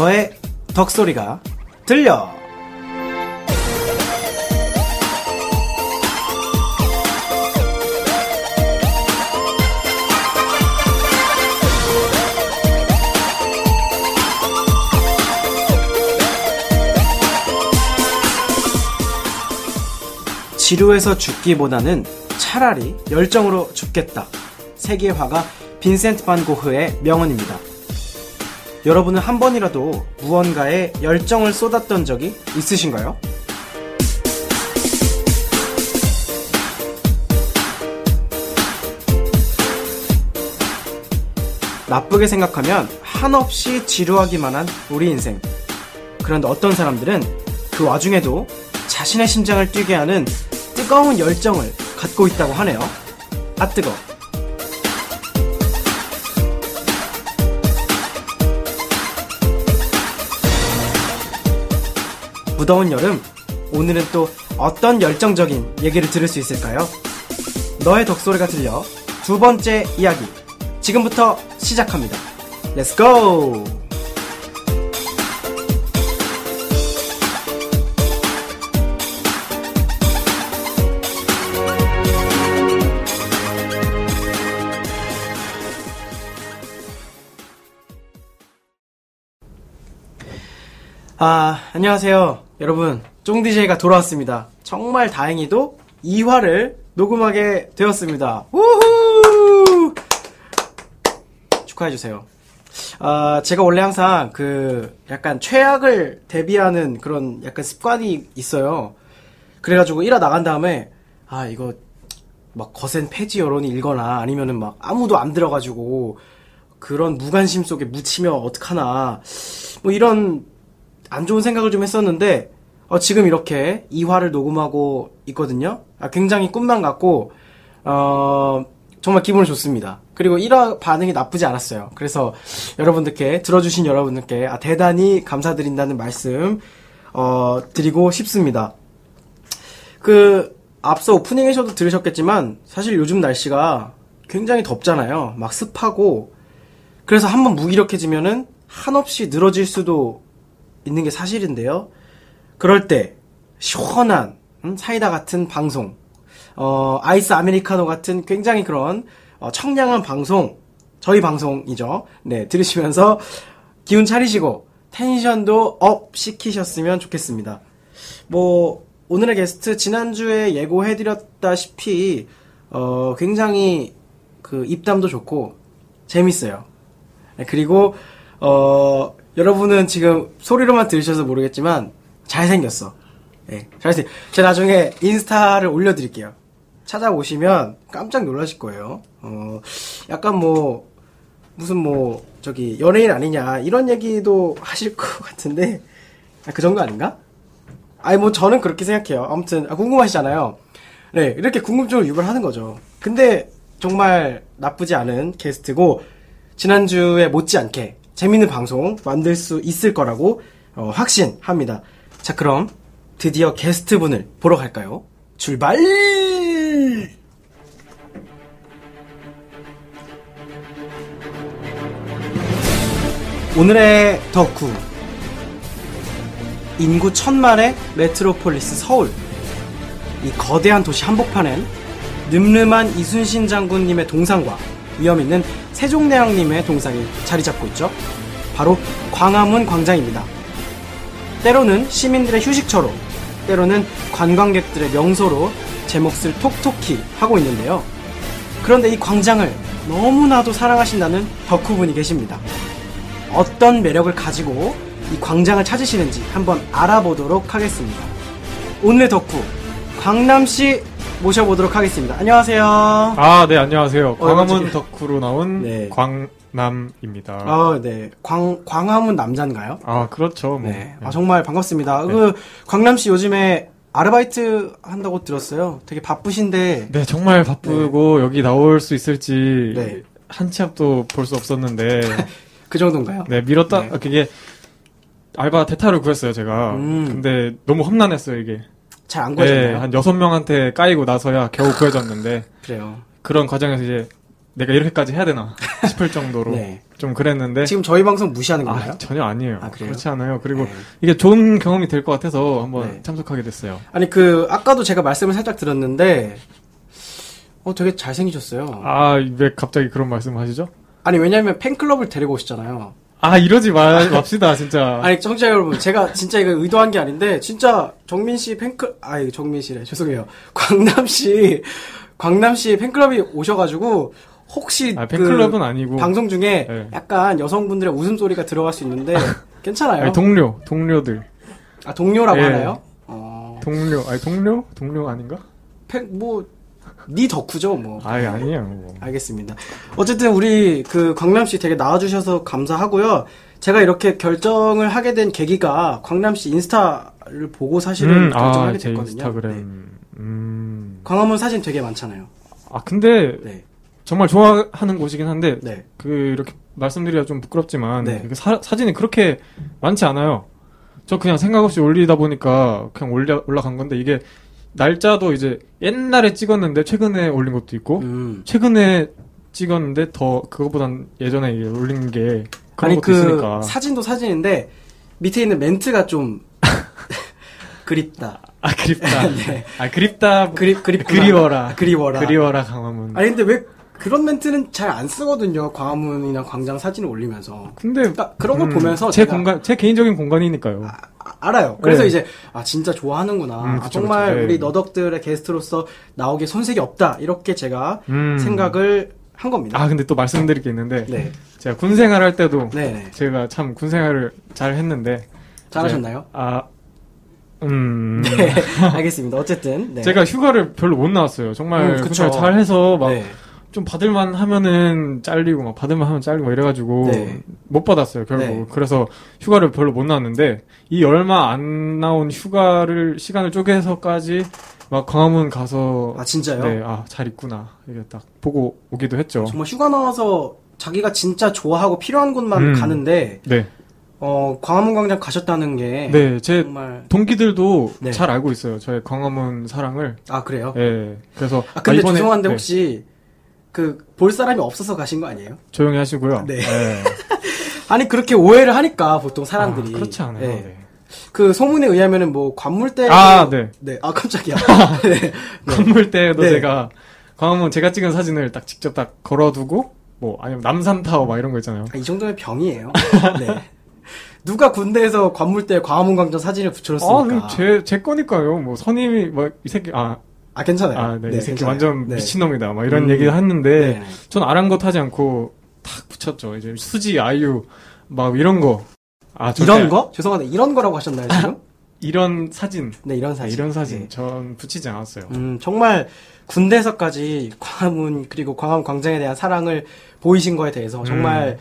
너의 덕소리가 들려. 지루해서 죽기보다는 차라리 열정으로 죽겠다. 세계의 화가 빈센트 반 고흐의 명언입니다. 여러분은 한 번이라도 무언가에 열정을 쏟았던 적이 있으신가요? 나쁘게 생각하면 한없이 지루하기만 한 우리 인생. 그런데 어떤 사람들은 그 와중에도 자신의 심장을 뛰게 하는 뜨거운 열정을 갖고 있다고 하네요. 아 뜨거. 무더운 여름, 오늘은 또 어떤 열정적인 얘기를 들을 수 있을까요? 너의 덕소리가 들려 두 번째 이야기. 지금부터 시작합니다. Let's go! 아, 안녕하세요. 여러분, 쫑DJ가 돌아왔습니다. 정말 다행히도 2화를 녹음하게 되었습니다. 우후! 축하해주세요. 아, 제가 원래 항상 그 약간 최악을 대비하는 그런 약간 습관이 있어요. 그래가지고 1화 나간 다음에, 아, 이거 막 거센 폐지 여론이 일거나 아니면은 막 아무도 안 들어가지고 그런 무관심 속에 묻히면 어떡하나. 뭐 이런 안 좋은 생각을 좀 했었는데 어, 지금 이렇게 2화를 녹음하고 있거든요. 아, 굉장히 꿈만 같고 어, 정말 기분이 좋습니다. 그리고 1화 반응이 나쁘지 않았어요. 그래서 여러분들께 들어주신 여러분들께 아, 대단히 감사드린다는 말씀 어, 드리고 싶습니다. 그 앞서 오프닝에서도 들으셨겠지만 사실 요즘 날씨가 굉장히 덥잖아요. 막 습하고 그래서 한번 무기력해지면은 한없이 늘어질 수도 있는 게 사실인데요. 그럴 때 시원한 음, 사이다 같은 방송, 어, 아이스 아메리카노 같은 굉장히 그런 어, 청량한 방송, 저희 방송이죠. 네, 들으시면서 기운 차리시고 텐션도 up 시키셨으면 좋겠습니다. 뭐 오늘의 게스트 지난주에 예고해드렸다시피 어, 굉장히 그 입담도 좋고 재밌어요. 네, 그리고 어, 여러분은 지금 소리로만 들으셔서 모르겠지만 잘생겼어. 예, 잘생. 제가 나중에 인스타를 올려드릴게요. 찾아오시면 깜짝 놀라실 거예요. 어, 약간 뭐 무슨 뭐 저기 연예인 아니냐 이런 얘기도 하실 것 같은데 아, 그 정도 아닌가? 아니 뭐 저는 그렇게 생각해요. 아무튼 아, 궁금하시잖아요. 네, 이렇게 궁금증을 유발하는 거죠. 근데 정말 나쁘지 않은 게스트고 지난주에 못지않게 재밌는 방송 만들 수 있을 거라고 어, 확신합니다. 자, 그럼 드디어 게스트분을 보러 갈까요? 출발! 오늘의 덕후 인구 천만의 메트로폴리스 서울 이 거대한 도시 한복판엔 늠름한 이순신 장군님의 동상과 위험 있는 세종대왕님의 동상이 자리 잡고 있죠. 바로 광화문 광장입니다. 때로는 시민들의 휴식처로, 때로는 관광객들의 명소로 제 몫을 톡톡히 하고 있는데요. 그런데 이 광장을 너무나도 사랑하신다는 덕후분이 계십니다. 어떤 매력을 가지고 이 광장을 찾으시는지 한번 알아보도록 하겠습니다. 오늘의 덕후, 광남씨 모셔보도록 하겠습니다. 안녕하세요. 아, 네, 안녕하세요. 어, 광화문 어떻게- 덕후로 나온 네. 광남입니다. 아, 네. 광, 광화문 남자인가요? 아, 그렇죠. 뭐. 네. 아, 정말 반갑습니다. 그, 광남씨 요즘에 아르바이트 한다고 들었어요. 되게 바쁘신데. 네, 정말 바쁘고 여기 나올 수 있을지 네. 한 치 앞도 볼 수 없었는데 그 정도인가요? 네, 밀었다. 네. 아, 그게 알바 대타를 구했어요, 제가. 음. 근데 너무 험난했어요, 이게. 잘안 네, 구해졌나요? 한 여섯 명한테 까이고 나서야 겨우 구해졌는데 그래요. 그런 과정에서 이제 내가 이렇게까지 해야 되나? 싶을 정도로 네. 좀 그랬는데 지금 저희 방송 무시하는 건가요? 아, 전혀 아니에요. 아? 그렇지 않아요. 그리고 네. 이게 좋은 경험이 될 것 같아서 한번 네. 참석하게 됐어요. 아니 그 아까도 제가 말씀을 살짝 들었는데 어 되게 잘생기셨어요. 아, 왜 갑자기 그런 말씀 하시죠? 아니 왜냐면 팬클럽을 데리고 오셨잖아요. 아, 이러지 마, 맙시다, 진짜. 아니 청취자 여러분 제가 진짜 이거 의도한 게 아닌데 진짜 정민 씨 팬클 아이 정민 씨래 죄송해요 광남 씨 광남 씨 팬클럽이 오셔가지고 혹시 아, 팬클럽은 그 아니고. 방송 중에 네. 약간 여성분들의 웃음소리가 들어갈 수 있는데 괜찮아요. 아니, 동료, 동료들. 아 동료라고 예. 하나요? 어, 동료, 아니, 동료? 동료 아닌가? 팬뭐 니 덕후죠 뭐. 아니, 아니에요. 뭐. 알겠습니다. 어쨌든 우리 그 광남 씨 되게 나와주셔서 감사하고요. 제가 이렇게 결정을 하게 된 계기가 광남 씨 인스타를 보고 사실은 음, 아, 하게 제 됐거든요. 인스타그램. 네. 음. 광화문 사진 되게 많잖아요. 아, 근데 네, 정말 좋아하는 곳이긴 한데, 네, 그, 이렇게 말씀드리기가 좀 부끄럽지만, 네. 이게 사, 사진이 그렇게 많지 않아요. 저 그냥 생각 없이 올리다 보니까 그냥 올려, 올라간 건데, 이게 날짜도 이제 옛날에 찍었는데 최근에 올린 것도 있고, 음. 최근에 찍었는데 더 그거보단 예전에 올린 게 그런 아니 것도 그 있으니까. 사진도 사진인데 밑에 있는 멘트가 좀 그립다. 아 그립다. 네. 아 그립다. 그립 그립 그리워라. 그리워라. 그리워라 강화문. 아니 근데 왜 그런 멘트는 잘 안 쓰거든요. 광화문이나 광장 사진을 올리면서. 근데 그러니까 그런 걸 음, 보면서 제 공간 제 개인적인 공간이니까요. 아, 아, 알아요. 그래서 네. 이제 아 진짜 좋아하는구나. 음, 아, 그쵸, 정말 그쵸. 네. 우리 너덕들의 게스트로서 나오기 손색이 없다. 이렇게 제가 음. 생각을 한 겁니다. 아 근데 또 말씀드릴 게 있는데 네, 제가 군 생활 할 때도 네, 네. 제가 참 군 생활을 잘 했는데 잘하셨나요? 아 음. 네, 알겠습니다. 어쨌든 네. 제가 휴가를 별로 못 나왔어요. 정말 음, 군 그쵸. 생활 잘 해서 막 네. 좀 받을만 하면은 잘리고 막 받을만 하면 잘리고 막 이래가지고 네. 못 받았어요 결국 네. 그래서 휴가를 별로 못 나왔는데 이 얼마 안 나온 휴가를 시간을 쪼개서까지 막 광화문 가서 아 진짜요? 네, 아, 잘 있구나. 이게 딱 보고 오기도 했죠. 정말 휴가 나와서 자기가 진짜 좋아하고 필요한 곳만 음. 가는데 네. 어 광화문 광장 가셨다는 게 네, 제 정말 동기들도 네. 잘 알고 있어요. 저의 광화문 사랑을. 아 그래요? 예. 그래서 아 근데 이번에- 죄송한데 네, 혹시 그 볼 사람이 없어서 가신 거 아니에요? 조용히 하시고요. 네. 예. 아니 그렇게 오해를 하니까 보통 사람들이 아, 그렇지 않아요. 네. 네. 그 소문에 의하면은 뭐 관물대 아, 네. 아 깜짝이야 네. 건물 때도 네. 제가 광화문 제가 찍은 사진을 딱 직접 딱 걸어두고 뭐 아니면 남산타워 막 이런 거 있잖아요. 아, 이 정도면 병이에요 네. 누가 군대에서 관물대 광화문 광장 사진을 아, 붙여줬습니까 제, 제 거니까요. 뭐, 선임이, 뭐, 이 새끼, 아, 아, 괜찮아요 아, 네, 이 새끼. 완전 네. 미친놈이다. 막 이런 음. 얘기를 했는데, 네, 네. 전 아랑곳하지 않고 탁 붙였죠. 이제 수지, 아이유, 막 이런 거. 아, 이런 거? 죄송한데 이런 거라고 하셨나요 지금? 이런 사진. 네 이런 아, 사진 이런 사진. 네. 전 붙이지 않았어요. 음, 정말 군대에서까지 광화문 그리고 광화문 광장에 대한 사랑을 보이신 거에 대해서 정말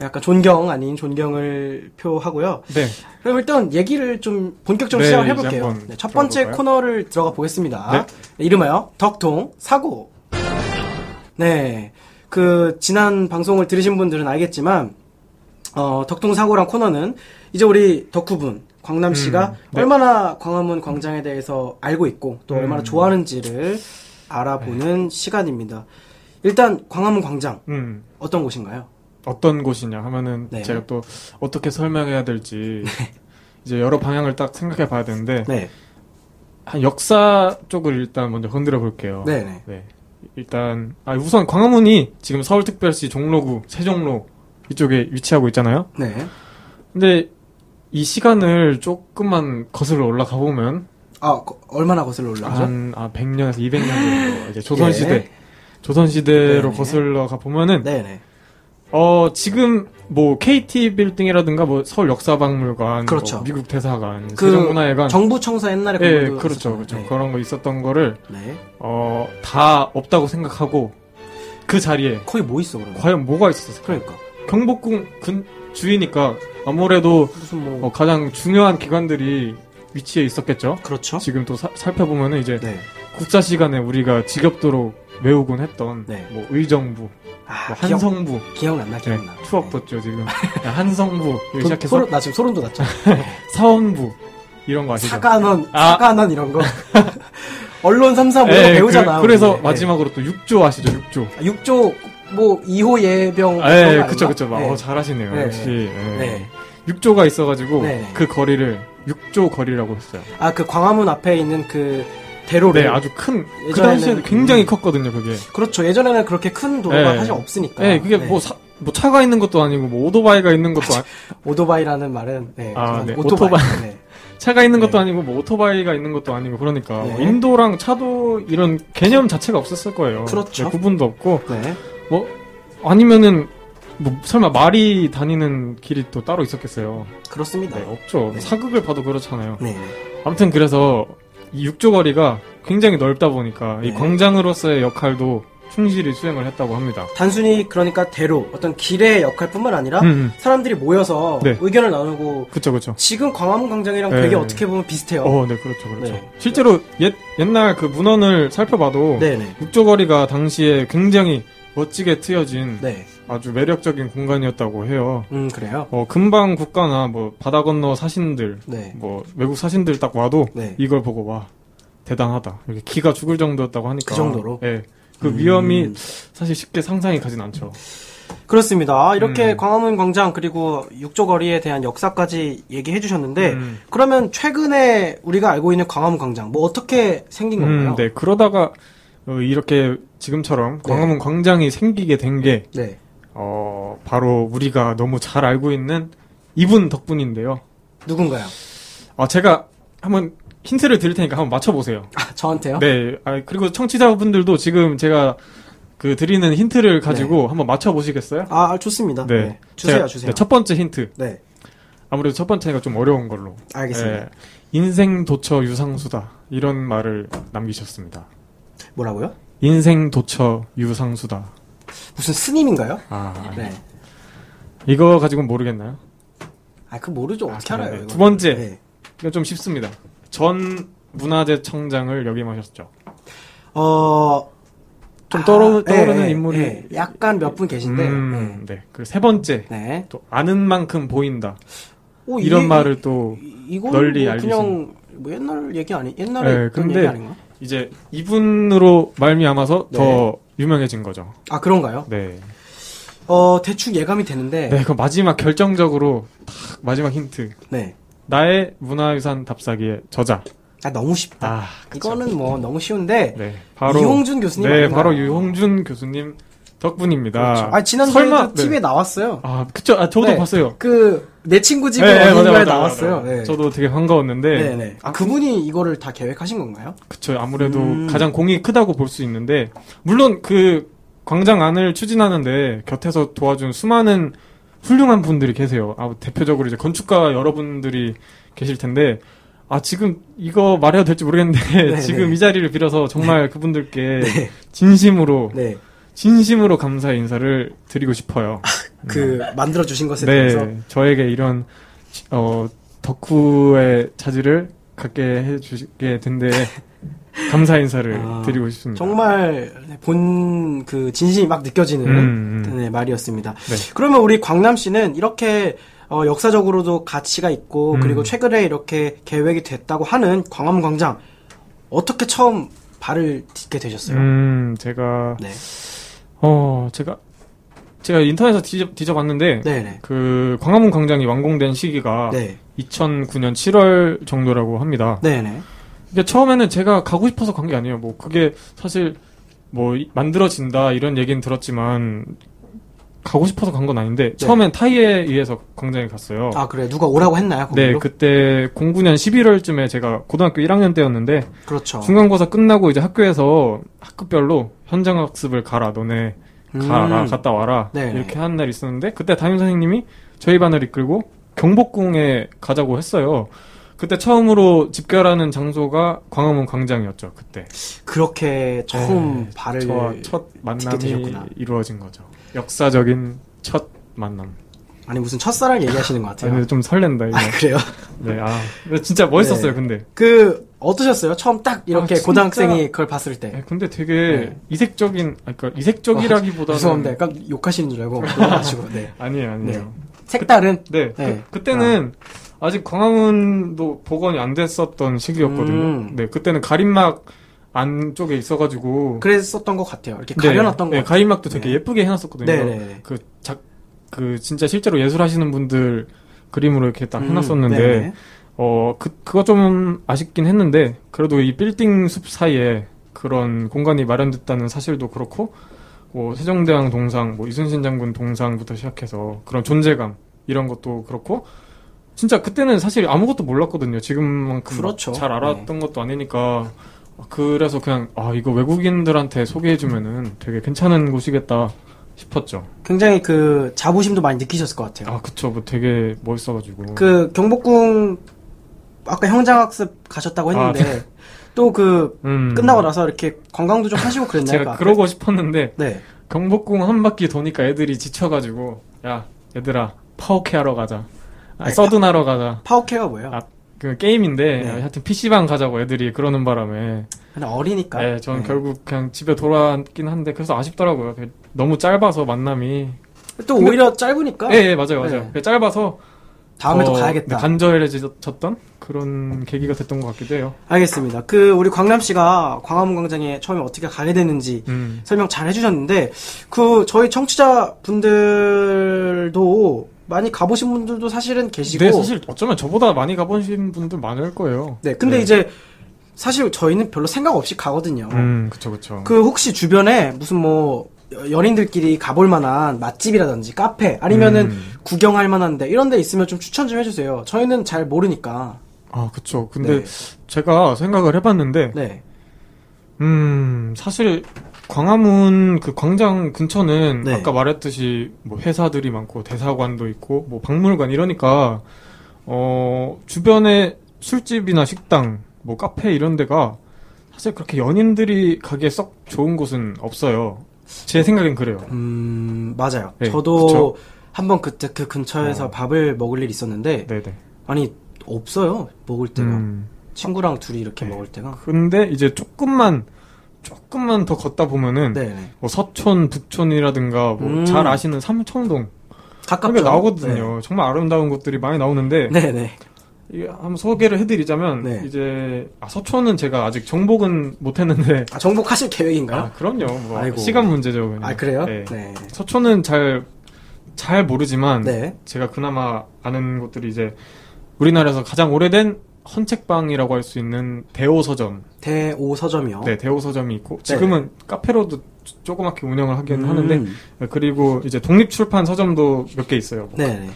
약간 존경 아닌 존경을 표하고요. 네. 그럼 일단 얘기를 좀 본격적으로 네, 시작을 해볼게요. 네, 첫 번째 들어볼까요? 코너를 들어가 보겠습니다. 네. 네, 이름하여 덕통 사고. 네, 그 지난 방송을 들으신 분들은 알겠지만 어, 덕통 사고란 코너는 이제 우리 덕후분 광남 씨가 음, 네. 얼마나 광화문 광장에 대해서 알고 있고 또 음. 얼마나 좋아하는지를 알아보는 시간입니다. 일단 광화문 광장 음. 어떤 곳인가요? 어떤 곳이냐 하면은 네. 제가 또 어떻게 설명해야 될지 이제 여러 방향을 딱 생각해 봐야 되는데 네, 한 역사 쪽을 일단 먼저 건드려 볼게요. 네, 네. 네. 일단 아 우선 광화문이 지금 서울특별시 종로구 세종로 이쪽에 위치하고 있잖아요. 네. 근데 이 시간을 조금만 거슬러 올라가 보면 아 거- 얼마나 거슬러 올라가죠? 한 아, 100년에서 200년 정도 이제 조선 시대 예. 조선 시대로 네네. 거슬러 가 보면은 네, 네. 어 지금 뭐 KT 빌딩이라든가 뭐 서울 역사박물관, 그렇죠. 뭐 미국 대사관, 그 세종문화회관, 정부 청사 옛날에 예, 그렇죠, 있었잖아요. 그렇죠. 네. 그런 거 있었던 거를 네. 어 다 없다고 생각하고 그 자리에 거기 뭐 있어 그러면? 과연 뭐가 있었을까? 그러니까 경복궁 근 주위니까 아무래도 무슨 뭐 어, 가장 중요한 기관들이 위치해 있었겠죠. 그렇죠? 지금 또 사- 살펴보면은 이제 네. 국사 시간에 우리가 지겹도록 외우곤 했던 네. 뭐 의정부, 아, 뭐 기억, 한성부, 기억난다, 네, 기억나. 추억 돋죠 지금 한성부 여기 돈- 시작해서 소름, 나 지금 소름 돋았죠. 사원부 이런 거 아시죠? 사관원, 아. 사관원 이런 거. 언론 3사 뭐 이런 거 예, 배우잖아. 그, 래서. 네. 마지막으로 또 6조 아시죠? 6조. 아, 6조 뭐 이호예병 아, 예, 거 그쵸? 그쵸. 네. 어, 잘하시네요. 네, 역시. 예. 네. 6조가 있어가지고, 네. 그 거리를 6조 거리라고 했어요. 아, 그 광화문 앞에 있는 그 대로를 네, 아주 큰, 그 당시에는 굉장히 음. 컸거든요, 그게. 그렇죠. 예전에는 그렇게 큰 도로가 네. 사실 없으니까. 네, 그게 네. 뭐, 사- 뭐 차가 있는 것도 아니고, 뭐 오토바이가 있는 것도 아니, 오토바이라는 말은 네, 아. 네, 오토바이. 네. 차가 있는 것도 네. 아니고, 뭐 오토바이가 있는 것도 아니고, 그러니까. 네. 뭐 인도랑 차도 이런 개념 자체가 없었을 거예요. 그렇죠. 네, 구분도 없고, 네. 뭐, 아니면은, 뭐, 설마 말이 다니는 길이 또 따로 있었겠어요. 그렇습니다. 네, 없죠. 네. 사극을 봐도 그렇잖아요. 네. 아무튼 그래서 이 육조 거리가 굉장히 넓다 보니까 이 네. 광장으로서의 역할도 충실히 수행을 했다고 합니다. 단순히 그러니까 대로 어떤 길의 역할뿐만 아니라 음, 음. 사람들이 모여서 네. 의견을 나누고 그쵸, 그쵸. 지금 광화문 광장이랑 네. 되게 어떻게 보면 비슷해요. 어, 네, 그렇죠, 그렇죠. 네. 실제로 옛, 옛날 그 문헌을 살펴봐도 네네. 육조 거리가 당시에 굉장히 멋지게 트여진 네. 아주 매력적인 공간이었다고 해요. 음 그래요. 어, 금방 국가나 뭐 바다 건너 사신들, 네. 뭐 외국 사신들 딱 와도 네. 이걸 보고 와 대단하다. 이렇게 기가 죽을 정도였다고 하니까. 그 정도로? 예. 그 음. 위험이 사실 쉽게 상상이 가진 않죠. 그렇습니다. 아, 이렇게 음. 광화문 광장 그리고 육조 거리에 대한 역사까지 얘기해 주셨는데 음. 그러면 최근에 우리가 알고 있는 광화문 광장 뭐 어떻게 생긴 건가요? 음, 네. 그러다가 어, 이렇게 지금처럼 네. 광화문 광장이 생기게 된게 네. 어, 바로 우리가 너무 잘 알고 있는 이분 덕분인데요. 누군가요? 아, 제가 한번 힌트를 드릴 테니까 한번 맞춰보세요. 아, 저한테요? 네. 아, 그리고 청취자분들도 지금 제가 그 드리는 힌트를 가지고 한번 맞춰보시겠어요? 아, 좋습니다. 네. 주세요, 제가- 주세요. 네, 첫 번째 힌트. 네. 아무래도 첫 번째가 좀 어려운 걸로. 알겠습니다. 예, 인생 도처 유상수다. 이런 말을 남기셨습니다. 뭐라고요? 인생 도처 유상수다. 무슨 스님인가요? 아, 네. 이거 가지고는 모르겠나요? 아, 그 모르죠. 어떻게 아, 네, 알아요? 네. 이거는. 두 번째. 네. 이거 좀 쉽습니다. 전 문화재청장을 역임하셨죠. 어, 좀 떠오르, 아, 떠오르는 예, 예, 인물이. 예. 약간 몇 분 계신데. 음, 네. 그리고 세 번째. 네. 네. 또 아는 만큼 보인다. 오, 이런 이- 말을 또 이- 널리 뭐 알리신- 그냥 뭐 옛날 얘기 아니 옛날에 네, 근데 얘기 아닌가? 이제 이분으로 말미암아서 네. 더 유명해진 거죠. 아 그런가요? 네. 어 대충 예감이 되는데 네, 그 마지막 결정적으로 딱 마지막 힌트. 네. 나의 문화유산 답사기의 저자. 아 너무 쉽다. 아. 이거는 뭐 너무 쉬운데 네, 바로 이홍준 교수님 네, 아닌가요? 바로 유홍준 교수님 덕분입니다. 그렇죠. 아 지난주에 TV에 네. 나왔어요. 아, 그쵸. 아, 저도 네. 봤어요. 그 내 친구 집에 네, 네, 어딘가에 나왔어요. 맞아요. 네. 저도 되게 반가웠는데, 네네. 아 그분이 이거를 다 계획하신 건가요? 그쵸. 아무래도 음. 가장 공이 크다고 볼 수 있는데, 물론 그 광장 안을 추진하는데 곁에서 도와준 수많은 훌륭한 분들이 계세요. 아, 대표적으로 이제 건축가 여러분들이 계실 텐데, 아, 지금 이거 말해도 될지 모르겠는데, 네, 지금 네. 이 자리를 빌어서 정말 그분들께 네. 진심으로, 네. 진심으로 감사의 인사를 드리고 싶어요. 그 만들어 주신 것에 대해서 네, 저에게 이런 어 덕후의 자질을 갖게 해주시게 된데 감사 인사를 아, 드리고 싶습니다. 정말 본 그 진심이 막 느껴지는 음, 음. 네, 말이었습니다. 네. 그러면 우리 광남 씨는 이렇게 어, 역사적으로도 가치가 있고 음. 그리고 최근에 이렇게 계획이 됐다고 하는 광화문 광장 어떻게 처음 발을 딛게 되셨어요? 음, 제가 네, 어 제가 제가 인터넷에서 뒤져, 뒤져봤는데 네, 네, 그 광화문 광장이 완공된 시기가 네, 2009년 7월 정도라고 합니다. 네, 네. 이게 처음에는 제가 가고 싶어서 간 게 아니에요. 뭐 그게 사실 뭐 이- 만들어진다 이런 얘기는 들었지만 가고 싶어서 간 건 아닌데 처음엔 타이에 의해서 광장에 갔어요. 아 그래 누가 오라고 했나요? 네, 거기로? 그때 09년 11월쯤에 제가 고등학교 1학년 때였는데 그렇죠. 중간고사 끝나고 이제 학교에서 학급별로 현장 학습을 가라 너네 가라 음. 갔다 와라 네네. 이렇게 하는 날이 있었는데 그때 담임 선생님이 저희 반을 이끌고 경복궁에 가자고 했어요. 그때 처음으로 집결하는 장소가 광화문 광장이었죠. 그때 그렇게 처음 네, 발을 첫 만남이 되셨구나. 이루어진 거죠. 역사적인 첫 만남. 아니 무슨 첫사랑 얘기하시는 것 아, 같아요. 근데 좀 설렌다 이거. 아 그래요? 네, 아 진짜 멋있었어요. 네. 근데 그 어떠셨어요? 처음 딱 이렇게 아. 고등학생이 그걸 봤을 때. 네, 근데 되게 네. 이색적인, 아니, 그러니까 이색적이라기보다는 죄송합니다. 약간 욕하시는 줄 알고. 네. 아니에요, 아니에요. 색다른. 네, 네. 그, 때는 아직 광화문도 복원이 안 됐었던 시기였거든요. 음. 네, 그때는 가림막 안쪽에 있어가지고 그랬었던 것 같아요. 이렇게 네, 가려놨던 것 네, 같아요. 가임막도 되게 네. 예쁘게 해놨었거든요. 네네네. 그 작, 그 진짜 실제로 예술하시는 분들 그림으로 이렇게 딱 음, 해놨었는데 네네. 어, 그, 그거 좀 아쉽긴 했는데, 그래도 이 빌딩 숲 사이에 그런 공간이 마련됐다는 사실도 그렇고, 뭐, 세종대왕 동상, 뭐, 이순신 장군 동상부터 시작해서 그런 존재감, 이런 것도 그렇고, 진짜 그때는 사실 아무것도 몰랐거든요. 지금만큼 막 그렇죠. 잘 알았던 것도 아니니까. 그래서 그냥, 아, 이거 외국인들한테 소개해주면은 되게 괜찮은 곳이겠다 싶었죠. 굉장히 그 자부심도 많이 느끼셨을 것 같아요. 아, 그쵸. 뭐 되게 멋있어가지고. 그 경복궁 아까 현장학습 가셨다고 했는데 또그 음. 끝나고 나서 이렇게 관광도 좀 하시고 그랬나요? 제가 그 앞에? 그러고 싶었는데, 네. 경복궁 한 바퀴 도니까 애들이 지쳐가지고 야 얘들아 파오캐 하러 가자 아, 아니, 서든하러 가자 파오캐가 뭐예요? 아, 그 게임인데 네. 하여튼 PC방 가자고 애들이 그러는 바람에 그냥 어리니까. 네, 저는 네. 결국 그냥 집에 돌아왔긴 한데 그래서 아쉽더라고요 그 너무 짧아서 만남이 또 오히려 짧으니까 예, 예, 맞아요 맞아요 네. 그 짧아서 다음에 또 더, 가야겠다. 네, 간절해졌던 그런 계기가 됐던 것 같기도 해요 알겠습니다. 그 우리 광남 씨가 광화문 광장에 처음에 어떻게 가게 됐는지 음. 설명 잘 해주셨는데 그 저희 청취자 분들도 많이 가보신 분들도 사실은 계시고 네 사실 어쩌면 저보다 많이 가보신 분들 많을 거예요 네, 근데 네. 이제 사실 저희는 별로 생각 없이 가거든요. 음 그쵸 그쵸 그 혹시 주변에 무슨 뭐 여- 연인들끼리 가볼 만한 맛집이라든지 카페 아니면은 음. 구경할 만한데 이런 데 있으면 좀 추천 좀 해주세요. 저희는 잘 모르니까. 아 그쵸 근데 네. 제가 생각을 해봤는데 네. 음, 사실 광화문 그 광장 근처는 네. 아까 말했듯이 뭐 회사들이 많고 대사관도 있고 뭐 박물관 이러니까 어, 주변에 술집이나 식당, 뭐 카페 이런 데가 사실 그렇게 연인들이 가기에 썩 좋은 곳은 없어요. 제 생각엔 그래요. 음, 맞아요. 네, 저도. 한번 그때 그 근처에서 어. 밥을 먹을 일이 있었는데 네네. 아니 없어요. 먹을 때가. 음, 친구랑 둘이 이렇게 네. 먹을 때가. 근데 이제 조금만 조금만 더 걷다 보면은 네, 네. 뭐 서촌, 북촌이라든가 뭐 음. 잘 아시는 삼청동 가깝죠. 그게 나오거든요. 정말 아름다운 곳들이 많이 나오는데 네, 네. 네. 이게 한번 소개를 해드리자면 네. 이제 아, 서촌은 제가 아직 정복은 못했는데 아, 정복하실 계획인가요? 아 그럼요. 뭐 아이고. 시간 문제죠. 그냥. 아, 그래요? 네. 네. 서촌은 잘잘 모르지만 네. 제가 그나마 아는 곳들이 이제 우리나라에서 가장 오래된 헌책방이라고 할 수 있는 대호 서점. 대오 서점이요. 네, 대호 서점이 있고 지금은 카페로도 조- 조그맣게 운영을 하긴 음. 하는데 그리고 이제 독립 출판 서점도 몇 개 있어요. 뭐 네, 네.